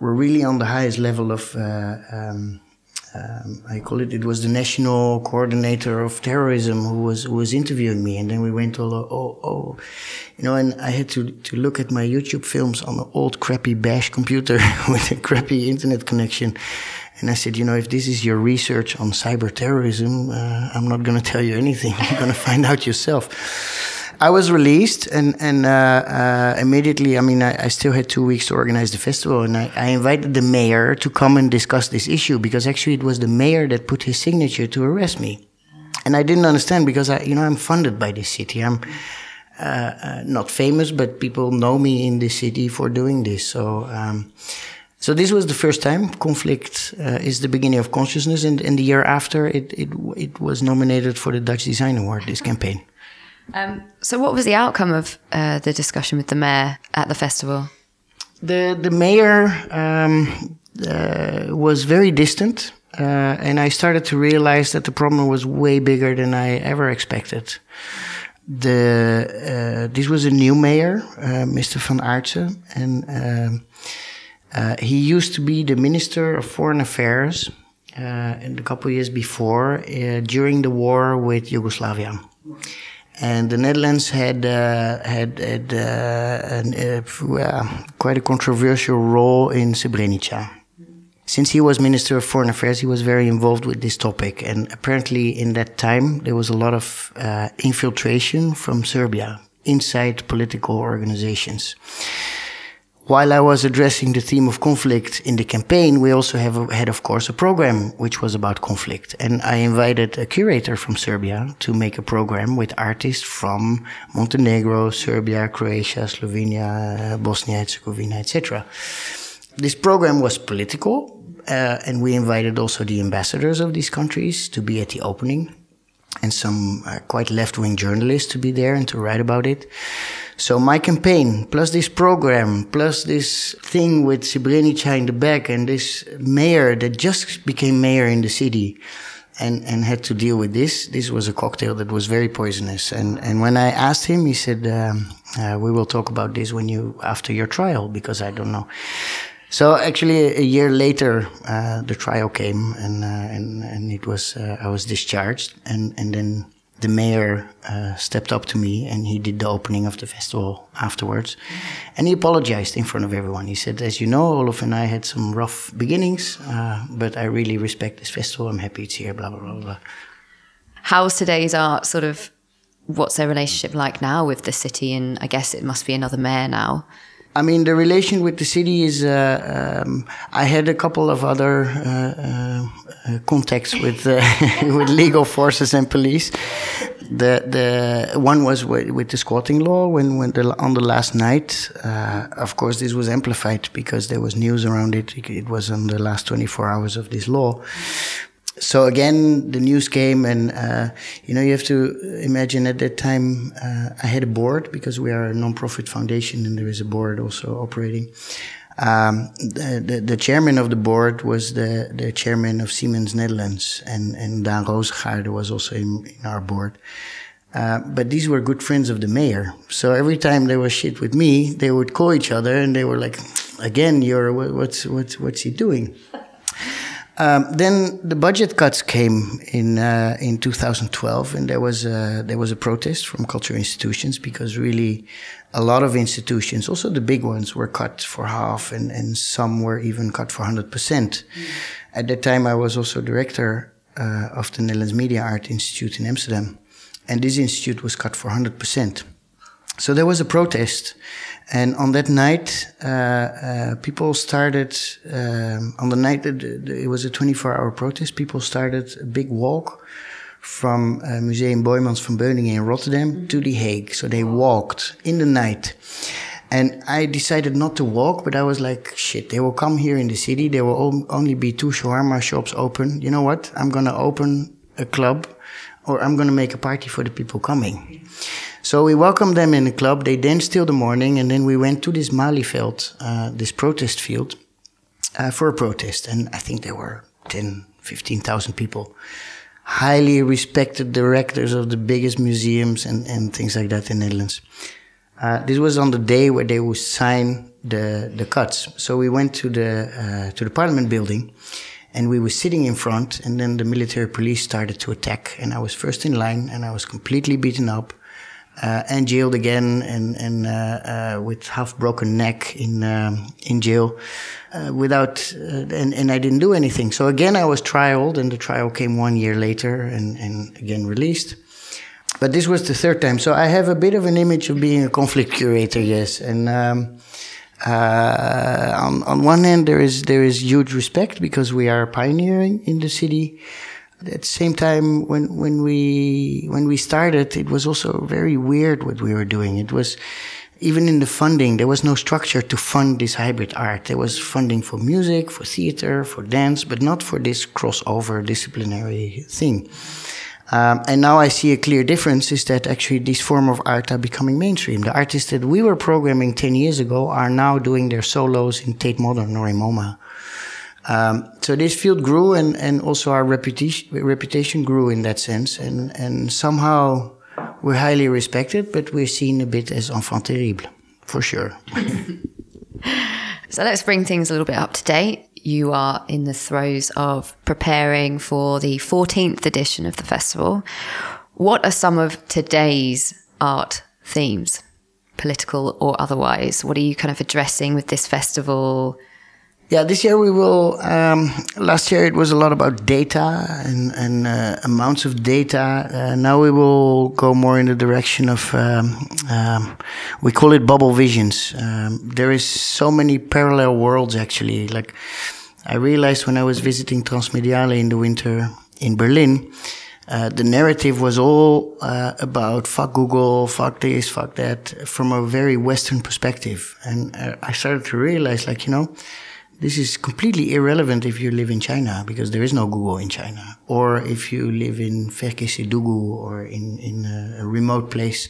were really on the highest level of. Uh, um, um, I call it. It was the national coordinator of terrorism who was who was interviewing me, and then we went all oh oh, you know, and I had to to look at my YouTube films on an old crappy bash computer with a crappy internet connection, and I said, you know, if this is your research on cyber terrorism, uh, I'm not going to tell you anything. You're going to find out yourself. I was released, and and uh, uh, immediately, I mean, I, I, still had two weeks to organize the festival, and I, I, invited the mayor to come and discuss this issue because actually it was the mayor that put his signature to arrest me, and I didn't understand because I, you know, I'm funded by this city. I'm uh, uh not famous, but people know me in this city for doing this. So. Um, so this was the first time conflict uh, is the beginning of consciousness, and, and the year after it, it it was nominated for the Dutch Design Award. This campaign. Um, so, what was the outcome of uh, the discussion with the mayor at the festival? The the mayor um, uh, was very distant, uh, and I started to realize that the problem was way bigger than I ever expected. The uh, this was a new mayor, uh, Mr. Van Aartsen, and um, uh, he used to be the minister of foreign affairs. and a couple of years before, during the war with Yugoslavia and the Netherlands had uh, had, had uh, an, uh, quite a controversial role in Srebrenica. Since he was Minister of Foreign Affairs, he was very involved with this topic, and apparently in that time there was a lot of uh, infiltration from Serbia inside political organizations while I was addressing the theme of conflict in the campaign, we also have had, of course, a program which was about conflict. And I invited a curator from Serbia to make a program with artists from Montenegro, Serbia, Croatia, Slovenia, Bosnia Herzegovina, etc. This program was political, uh, and we invited also the ambassadors of these countries to be at the opening and some uh, quite left wing journalists to be there and to write about it. So my campaign, plus this program, plus this thing with Srebrenica in the back, and this mayor that just became mayor in the city, and and had to deal with this. This was a cocktail that was very poisonous. And and when I asked him, he said, um, uh, "We will talk about this when you after your trial, because I don't know." So actually, a year later, uh, the trial came, and uh, and and it was uh, I was discharged, and and then the mayor uh, stepped up to me and he did the opening of the festival afterwards. And he apologized in front of everyone. He said, As you know, Olof and I had some rough beginnings, uh, but I really respect this festival. I'm happy it's here, blah, blah, blah, blah. How's today's art sort of, what's their relationship like now with the city? And I guess it must be another mayor now. I mean, the relation with the city is. Uh, um, I had a couple of other uh, uh, contacts with uh, with legal forces and police. The the one was with, with the squatting law when when the, on the last night. Uh, of course, this was amplified because there was news around it. It was on the last 24 hours of this law so again, the news came, and uh, you know you have to imagine at that time uh, I had a board because we are a non-profit foundation, and there is a board also operating. Um, the, the, the, chairman of the board was the, the chairman of Siemens Netherlands, and and Daan Roosegaarde was also in, in our board. Uh, but these were good friends of the mayor. So every time there was shit with me, they would call each other, and they were like, "Again, you're what's what's what's he doing?" Um, then the budget cuts came in uh, in 2012, and there was a, there was a protest from cultural institutions because really a lot of institutions, also the big ones, were cut for half, and, and some were even cut for 100 percent. Mm. At that time, I was also director uh, of the Netherlands Media Art Institute in Amsterdam, and this institute was cut for 100 percent. So there was a protest, and on that night, uh, uh, people started, um, on the night, that it was a 24 hour protest, people started a big walk from uh, Museum Boijmans van Beuningen in Rotterdam mm-hmm. to The Hague. So they walked in the night. And I decided not to walk, but I was like, shit, they will come here in the city. There will only be two shawarma shops open. You know what? I'm going to open a club or I'm going to make a party for the people coming. So we welcomed them in the club. They danced till the morning, and then we went to this Malieveld, uh, this protest field, uh, for a protest. And I think there were 10, 15,000 people. Highly respected directors of the biggest museums and, and things like that in the Netherlands. Uh, this was on the day where they would sign the, the cuts. So we went to the, uh, to the parliament building and we were sitting in front and then the military police started to attack and I was first in line and I was completely beaten up uh, and jailed again and, and uh, uh, with half broken neck in um, in jail uh, without uh, and, and I didn't do anything. So again I was trialed and the trial came one year later and, and again released. But this was the third time. So I have a bit of an image of being a conflict curator, yes. And um, uh, on on one hand there is there is huge respect because we are pioneering in the city at the same time when when we when we started it was also very weird what we were doing it was even in the funding there was no structure to fund this hybrid art there was funding for music for theater for dance but not for this crossover disciplinary thing um, and now I see a clear difference is that actually these form of art are becoming mainstream. The artists that we were programming 10 years ago are now doing their solos in Tate Modern or in MoMA. Um, so this field grew, and, and also our reputation reputation grew in that sense, and and somehow we're highly respected, but we're seen a bit as enfant terrible, for sure. so let's bring things a little bit up to date. You are in the throes of preparing for the 14th edition of the festival. What are some of today's art themes, political or otherwise? What are you kind of addressing with this festival? Yeah, this year we will. Um, last year it was a lot about data and, and uh, amounts of data. Uh, now we will go more in the direction of um, um, we call it bubble visions. Um, there is so many parallel worlds actually. Like I realized when I was visiting Transmediale in the winter in Berlin. Uh, the narrative was all uh, about fuck Google, fuck this, fuck that, from a very Western perspective. And uh, I started to realize, like, you know, this is completely irrelevant if you live in China because there is no Google in China, or if you live in Verkehrsdugu or in in a, remote place.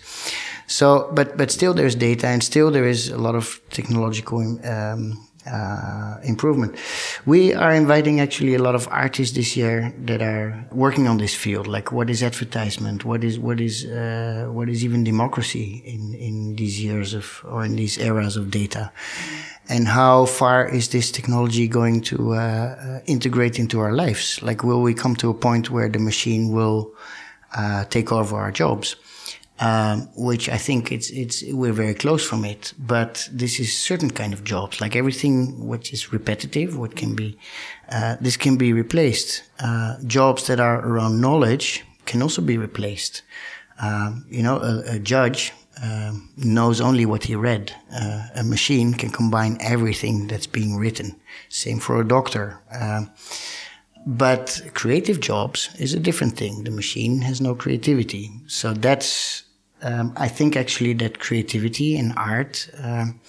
So, but but still there's data, and still there is a lot of technological um, uh, improvement. We are inviting actually a lot of artists this year that are working on this field, like what is advertisement, what is what is uh, what is even democracy in in these years of or in these eras of data and how far is this technology going to uh, uh, integrate into our lives? Like, will we come to a point where the machine will uh, take over our jobs. Um, which I think it's it's we're very close from it. But this is certain kind of jobs, like everything which is repetitive, what can be uh, this can be replaced. Uh, jobs that are around knowledge can also be replaced. Um, you know, a, a judge um, knows only what he read. Uh, a machine can combine everything that's being written. Same for a doctor. Um, but creative jobs is a different thing. The machine has no creativity. So that's um, I think actually that creativity and art um,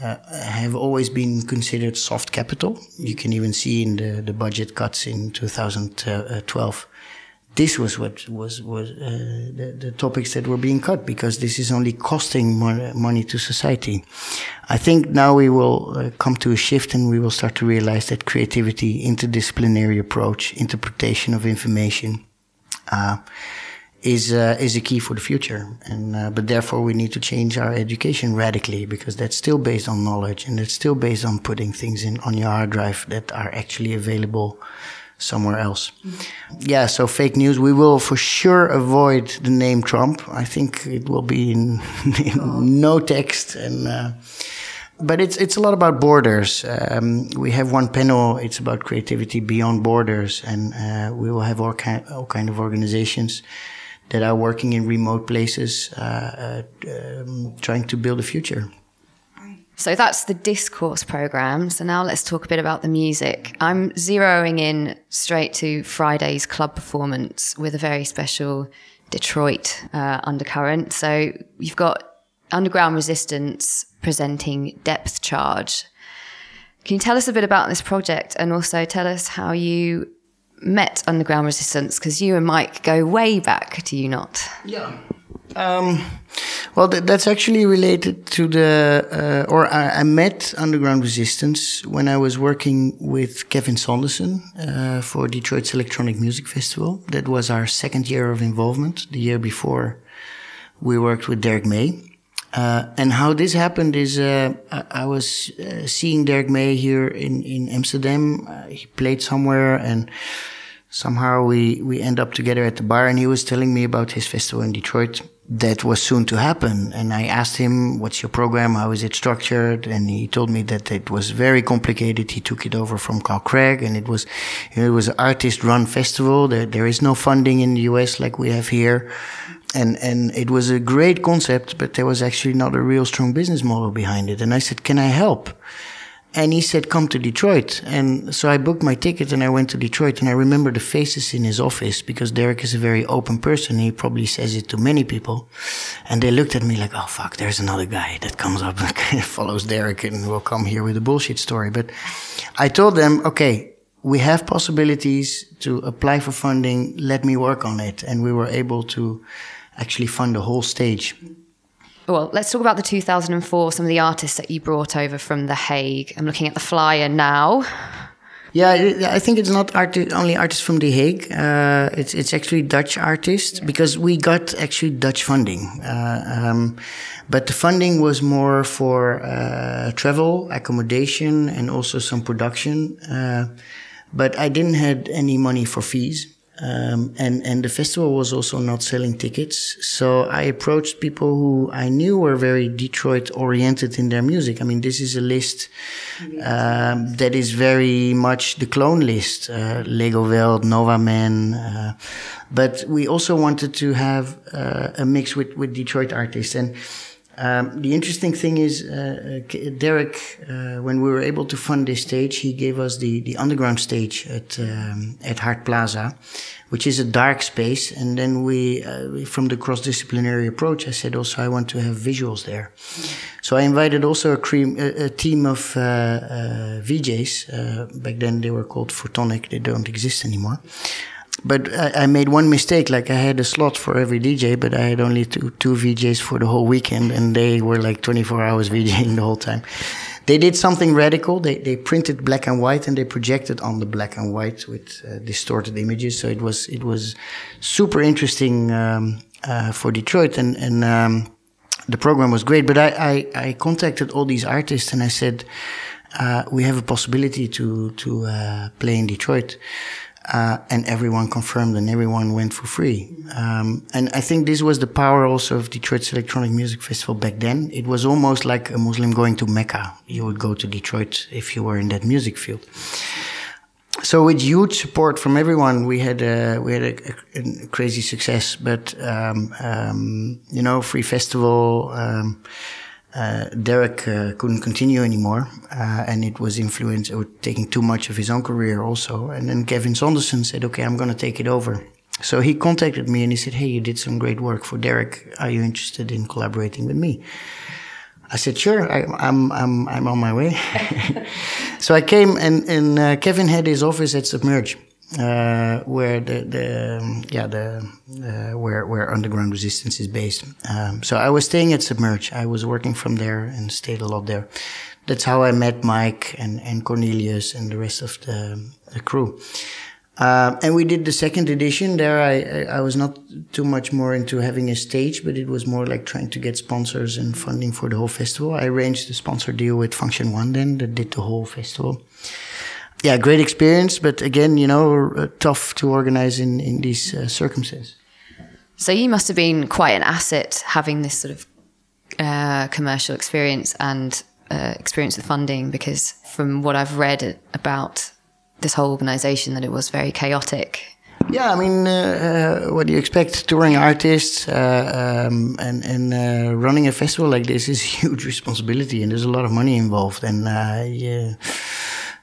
uh, have always been considered soft capital. You can even see in the, the budget cuts in 2012. This was what was was uh, the, the, topics that were being cut because this is only costing more money to society. I think now we will uh, come to a shift and we will start to realize that creativity, interdisciplinary approach, interpretation of information, uh, is uh, is a key for the future. And uh, but therefore we need to change our education radically because that's still based on knowledge and it's still based on putting things in on your hard drive that are actually available somewhere else. Yeah, so fake news. We will for sure avoid the name Trump. I think it will be in, in no text and. Uh, but it's it's a lot about borders. Um, we have one panel. It's about creativity beyond borders, and uh, we will have all kind all kind of organizations that are working in remote places, uh, uh, um, trying to build a future. So that's the discourse program. So now let's talk a bit about the music. I'm zeroing in straight to Friday's club performance with a very special Detroit uh, undercurrent. So you've got Underground Resistance presenting Depth Charge. Can you tell us a bit about this project and also tell us how you met Underground Resistance? Because you and Mike go way back, do you not? Yeah. Um, well, th- that's actually related to the, uh, or I, I, met Underground Resistance when I was working with Kevin Saunderson uh, for Detroit's Electronic Music Festival. That was our second year of involvement. The year before, we worked with Derrick May. Uh, and how this happened is uh, I, I, was uh, seeing Derrick May here in, in Amsterdam. Uh, he played somewhere and somehow we, we end up together at the bar and he was telling me about his festival in Detroit that was soon to happen. And I asked him, what's your program? How is it structured? And he told me that it was very complicated. He took it over from Carl Craig and it was, it was an artist run festival. There, there is no funding in the US like we have here and and it was a great concept, but there was actually not a real strong business model behind it. And I said, "Can I help?" And he said, "Come to Detroit." And so I booked my ticket and I went to Detroit. And I remember the faces in his office because Derrick is a very open person. He probably says it to many people, and they looked at me like, "Oh fuck, there's another guy that comes up and follows Derrick and will come here with a bullshit story." But I told them, "Okay." We have possibilities to apply for funding. Let me work on it. And we were able to actually fund the whole stage. Well, let's talk about the 2004, some of the artists that you brought over from The Hague. I'm looking at the flyer now. Yeah, I think it's not arti- only artists from The Hague. Uh, it's it's actually Dutch artists because we got actually Dutch funding, uh, um, but the funding was more for uh, travel, accommodation, and also some production. Uh, but I didn't had any money for fees. Um, and and the festival was also not selling tickets, so I approached people who I knew were very Detroit oriented in their music. I mean, this is a list um, that is very much the clone list: uh, Legowelt, Nova Man. Uh, but we also wanted to have uh, a mix with with Detroit artists and. Um, the interesting thing is, uh, uh Derrick, uh, when we were able to fund this stage, he gave us the, the underground stage at um, at Hart Plaza, which is a dark space. And then we, uh, from the cross disciplinary approach, I said also I want to have visuals there. So I invited also a, cream, a, a team of uh, uh, VJs. back then they were called Photonic; they don't exist anymore but I, I, made one mistake. Like I had a slot for every DJ, but I had only two two VJs for the whole weekend, and they were like 24 hours VJing the whole time. They did something radical. They they printed black and white and they projected on the black and white with uh, distorted images. So it was it was super interesting um, uh, for Detroit, and and um, the program was great. But I, I, I contacted all these artists and I said. Uh, we have a possibility to to uh, play in Detroit uh, and everyone confirmed and everyone went for free. Um, and I think this was the power also of Detroit's Electronic Music Festival back then. It was almost like a Muslim going to Mecca. You would go to Detroit if you were in that music field. So with huge support from everyone, we had a, we had a, a, a crazy success. But um, um, you know, free festival. Uh, Derrick uh, couldn't continue anymore, uh, and it was influenced or taking too much of his own career also. And then Kevin Saunderson said, "Okay, I'm going to take it over." So he contacted me and he said, "Hey, you did some great work for Derrick. Are you interested in collaborating with me?" I said, "Sure, I, am I'm, I'm I'm on my way." so I came, and and uh, Kevin had his office at Submerge uh, where the, the yeah the uh, where where underground resistance is based. Um, so I was staying at Submerge. I was working from there and stayed a lot there. That's how I met Mike and, and Cornelius and the rest of the, the crew. Uh, and we did the second edition. There, I, I was not too much more into having a stage, but it was more like trying to get sponsors and funding for the whole festival. I arranged the sponsor deal with Funktion-One then that did the whole festival yeah, great experience, but again, you know, uh, tough to organize in in these uh, circumstances. So you must have been quite an asset having this sort of uh, commercial experience and uh, experience with funding, because from what I've read about this whole organization, that it was very chaotic. Yeah, I mean, uh, uh, what do you expect? Touring artists um, and and running a festival like this is a huge responsibility, and there's a lot of money involved, and yeah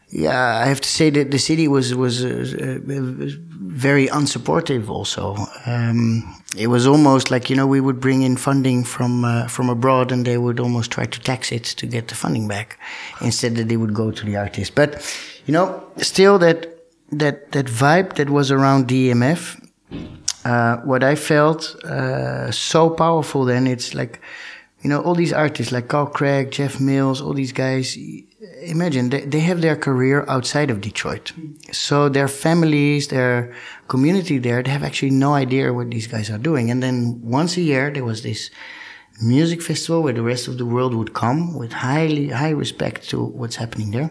yeah, I have to say that the city was was uh, very unsupportive. Also, um, it was almost like you know we would bring in funding from uh, from abroad, and they would almost try to tax it to get the funding back, instead that they would go to the artist. But you know, still that that that vibe that was around DMF, uh, what I felt uh, so powerful. Then it's like you know all these artists like Carl Craig, Jeff Mills, all these guys imagine they, they have their career outside of Detroit. So their families, their community there, they have actually no idea what these guys are doing. And then once a year, there was this music festival where the rest of the world would come with highly, high respect to what's happening there.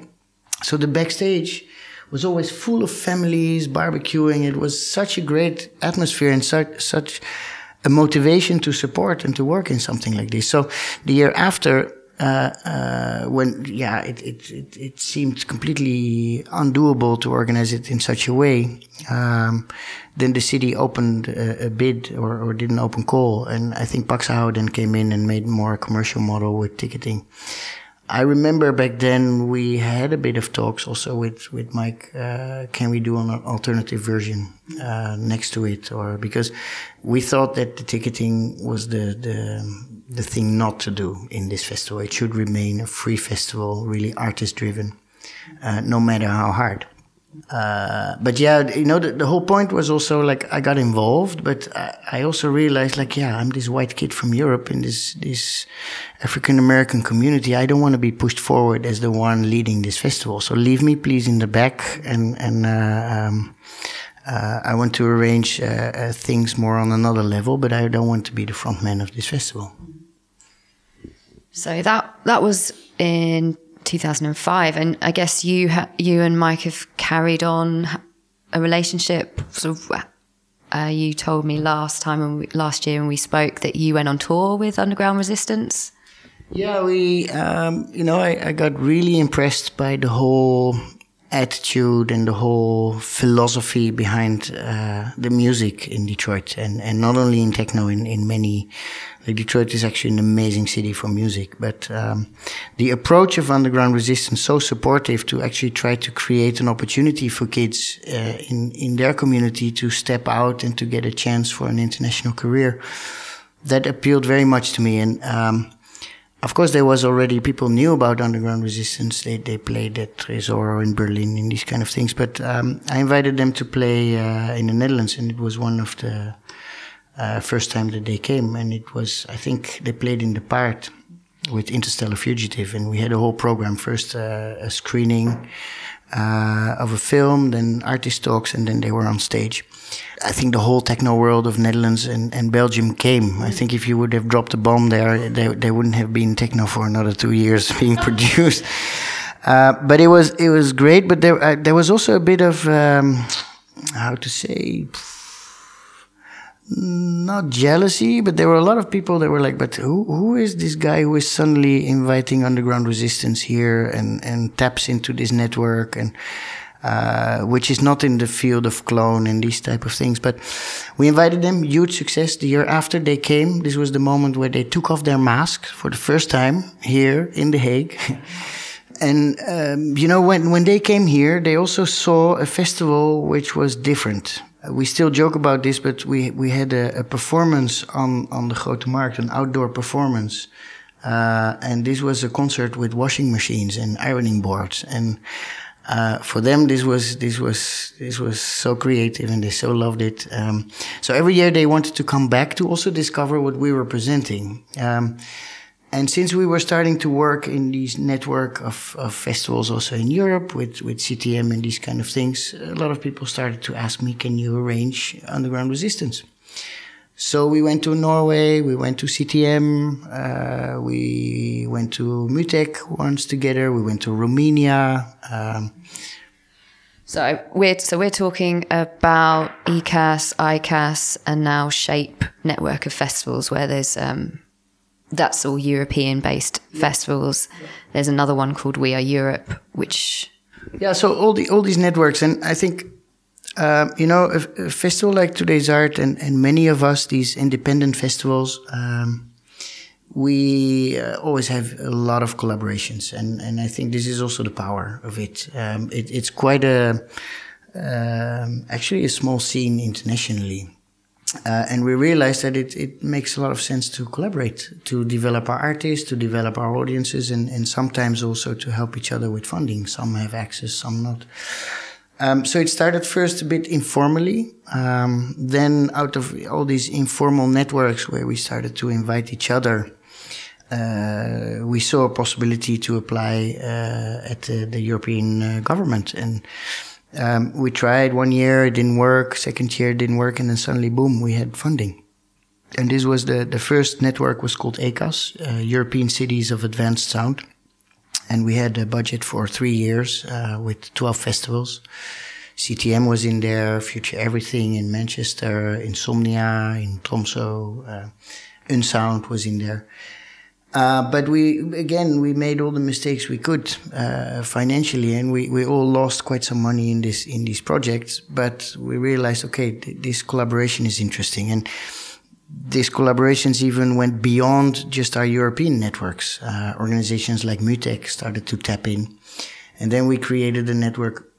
So the backstage was always full of families barbecuing. It was such a great atmosphere and such, such a motivation to support and to work in something like this. So the year after, uh, uh, when yeah, it, it, it, it, seemed completely undoable to organize it in such a way. Um, then the city opened a, a bid or, or, did an open call, and I think Paxahau came in and made more a commercial model with ticketing. I remember back then we had a bit of talks also with with Mike. Uh, can we do an alternative version uh, next to it, or because we thought that the ticketing was the the the thing not to do in this festival. It should remain a free festival, really artist driven, uh, no matter how hard. Uh, but yeah, you know, the, the, whole point was also like I got involved, but I, I, also realized like, yeah, I'm this white kid from Europe in this this African American community. I don't want to be pushed forward as the one leading this festival. So leave me please in the back, and and uh, um, uh, I want to arrange uh, uh, things more on another level, but I don't want to be the front man of this festival. So that that was in 2005, and I guess you ha- you and Mike have carried on a relationship. Sort of, uh, you told me last time when we, last year when we spoke that you went on tour with Underground Resistance. Yeah, we, um, you know, I, I got really impressed by the whole attitude and the whole philosophy behind uh, the music in Detroit, and, and not only in techno, in, in many. Like Detroit is actually an amazing city for music, but um, the approach of underground resistance so supportive to actually try to create an opportunity for kids uh, in in their community to step out and to get a chance for an international career. That appealed very much to me, and um, of course, there was already people knew about underground resistance. They they played at Tresor in Berlin and these kind of things. But um, I invited them to play uh, in the Netherlands, and it was one of the uh, first time that they came. And it was, I think, they played in the Paard with Interstellar Fugitive, and we had a whole program. First, uh, a screening uh, of a film, then artist talks, and then they were on stage. I think the whole techno world of Netherlands and, and Belgium came. I think if you would have dropped a bomb there, they, they wouldn't have been techno for another two years being produced. Uh, but it was it was great. But there uh, there was also a bit of um, how to say not jealousy, but there were a lot of people that were like, "But who who is this guy who is suddenly inviting underground resistance here and and taps into this network and." Uh, which is not in the field of clone and these type of things. But we invited them, huge success. The year after they came, this was the moment where they took off their masks for the first time here in The Hague. and um, you know, when when they came here, they also saw a festival which was different we still joke about this, but we we had a, a performance on on the Grote Markt, an outdoor performance, uh, and this was a concert with washing machines and ironing boards, and uh, for them this was this was this was so creative, and they so loved it. Um, so every year they wanted to come back to also discover what we were presenting. Um, and since we were starting to work in these network of, of festivals also in Europe with, with CTM and these kind of things, a lot of people started to ask me, can you arrange underground resistance? So we went to Norway, we went to CTM, uh, we went to Mutek once together, we went to Romania. Um, so we're so we're talking about ECAS, ICAS, and now Shape network of festivals where there's um, that's all European based festivals. There's another one called We Are Europe, which yeah. So all the all these networks, and I think uh, you know a, a, festival like Today's Art, and and many of us these independent festivals. Um, we uh, always have a lot of collaborations, and, and I think this is also the power of it. Um, it it's quite a um, actually a small scene internationally. Uh, and we realized that it, it makes a lot of sense to collaborate, to develop our artists, to develop our audiences, and, and sometimes also to help each other with funding. Some have access, some not. Um, so it started first a bit informally. Um, then, out of all these informal networks where we started to invite each other, uh, we saw a possibility to apply uh, at the, the European uh, government. And um, we tried one year, it didn't work. Second year, it didn't work, and then suddenly, boom, we had funding. And this was the the first network was called ECAS, uh, European Cities of Advanced Sound, and we had a budget for three years uh, with twelve festivals. CTM was in there, Future Everything in Manchester, Insomnia in Tromso, uh, Unsound was in there. Uh, but we again we made all the mistakes we could uh, financially, and we, we all lost quite some money in this in these projects. But we realized, okay, th- this collaboration is interesting, and these collaborations even went beyond just our European networks. Uh, organizations like Mutek started to tap in, and then we created a network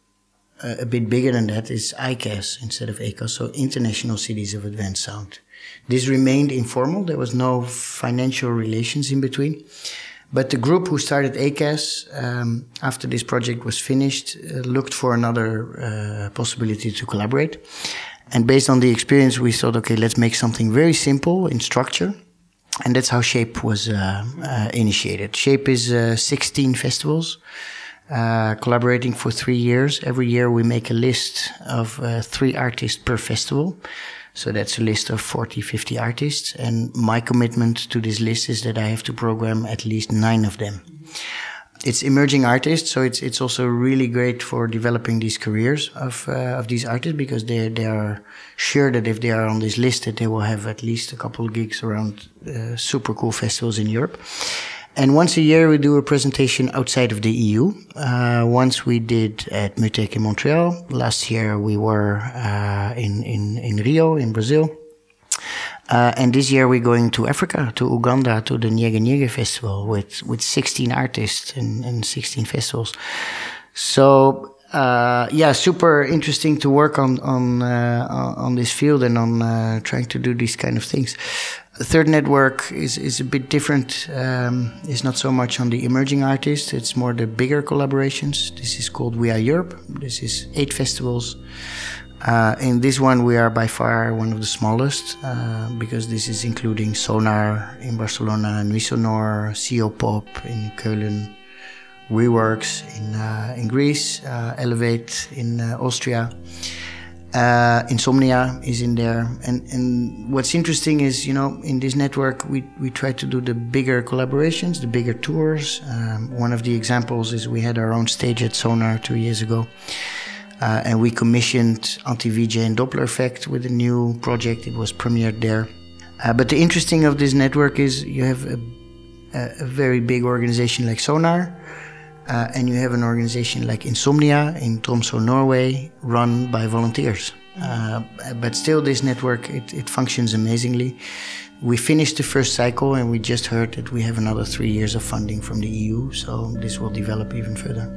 uh, a bit bigger than that. Is ICAS instead of ECAS, so International Cities of Advanced Sound. This remained informal. There was no financial relations in between. But the group who started ACAS um, after this project was finished, uh, looked for another uh, possibility to collaborate. And based on the experience, we thought, okay, let's make something very simple in structure. And that's how Shape was uh, uh initiated. Shape is uh, 16 festivals. Uh, collaborating for three years. Every year we make a list of three artists per festival. So that's a list of 40, 50 artists. And my commitment to this list is that I have to program at least nine of them. It's emerging artists, so it's it's also really great for developing these careers of uh, of these artists because they they are sure that if they are on this list that they will have at least a couple of gigs around uh, super cool festivals in Europe. And once a year, we do a presentation outside of the EU. Uh, once we did at Mutek in Montreal. Last year, we were uh, in, in, in Rio, in Brazil. Uh, and this year, we're going to Africa, to Uganda, to the Nyege Nyege Festival with, with 16 artists and, and 16 festivals. So, uh, yeah, super interesting to work on on uh, on this field and on uh, trying to do these kind of things. The third network is, is a bit different. Um, it's not so much on the emerging artists, it's more the bigger collaborations. This is called We Are Europe. This is eight festivals. Uh, in this one, we are by far one of the smallest uh, because this is including Sonar in Barcelona, Nuit Sonore, CO Pop in Köln, Reworks in, uh, in Greece, uh, Elevate in uh, Austria. Uh, Insomnia is in there, and and what's interesting is you know in this network we we try to do the bigger collaborations, the bigger tours. Um, one of the examples is we had our own stage at Sonar two years ago. Uh, and we commissioned anti-VJ and Dopplereffekt with a new project. It was premiered there. Uh, but the interesting of this network is you have a, a very big organization like Sonar, uh, and you have an organization like Insomnia in Tromsø, Norway, run by volunteers. Uh, but still, this network it, it functions amazingly. We finished the first cycle, and we just heard that we have another three years of funding from the EU, so this will develop even further.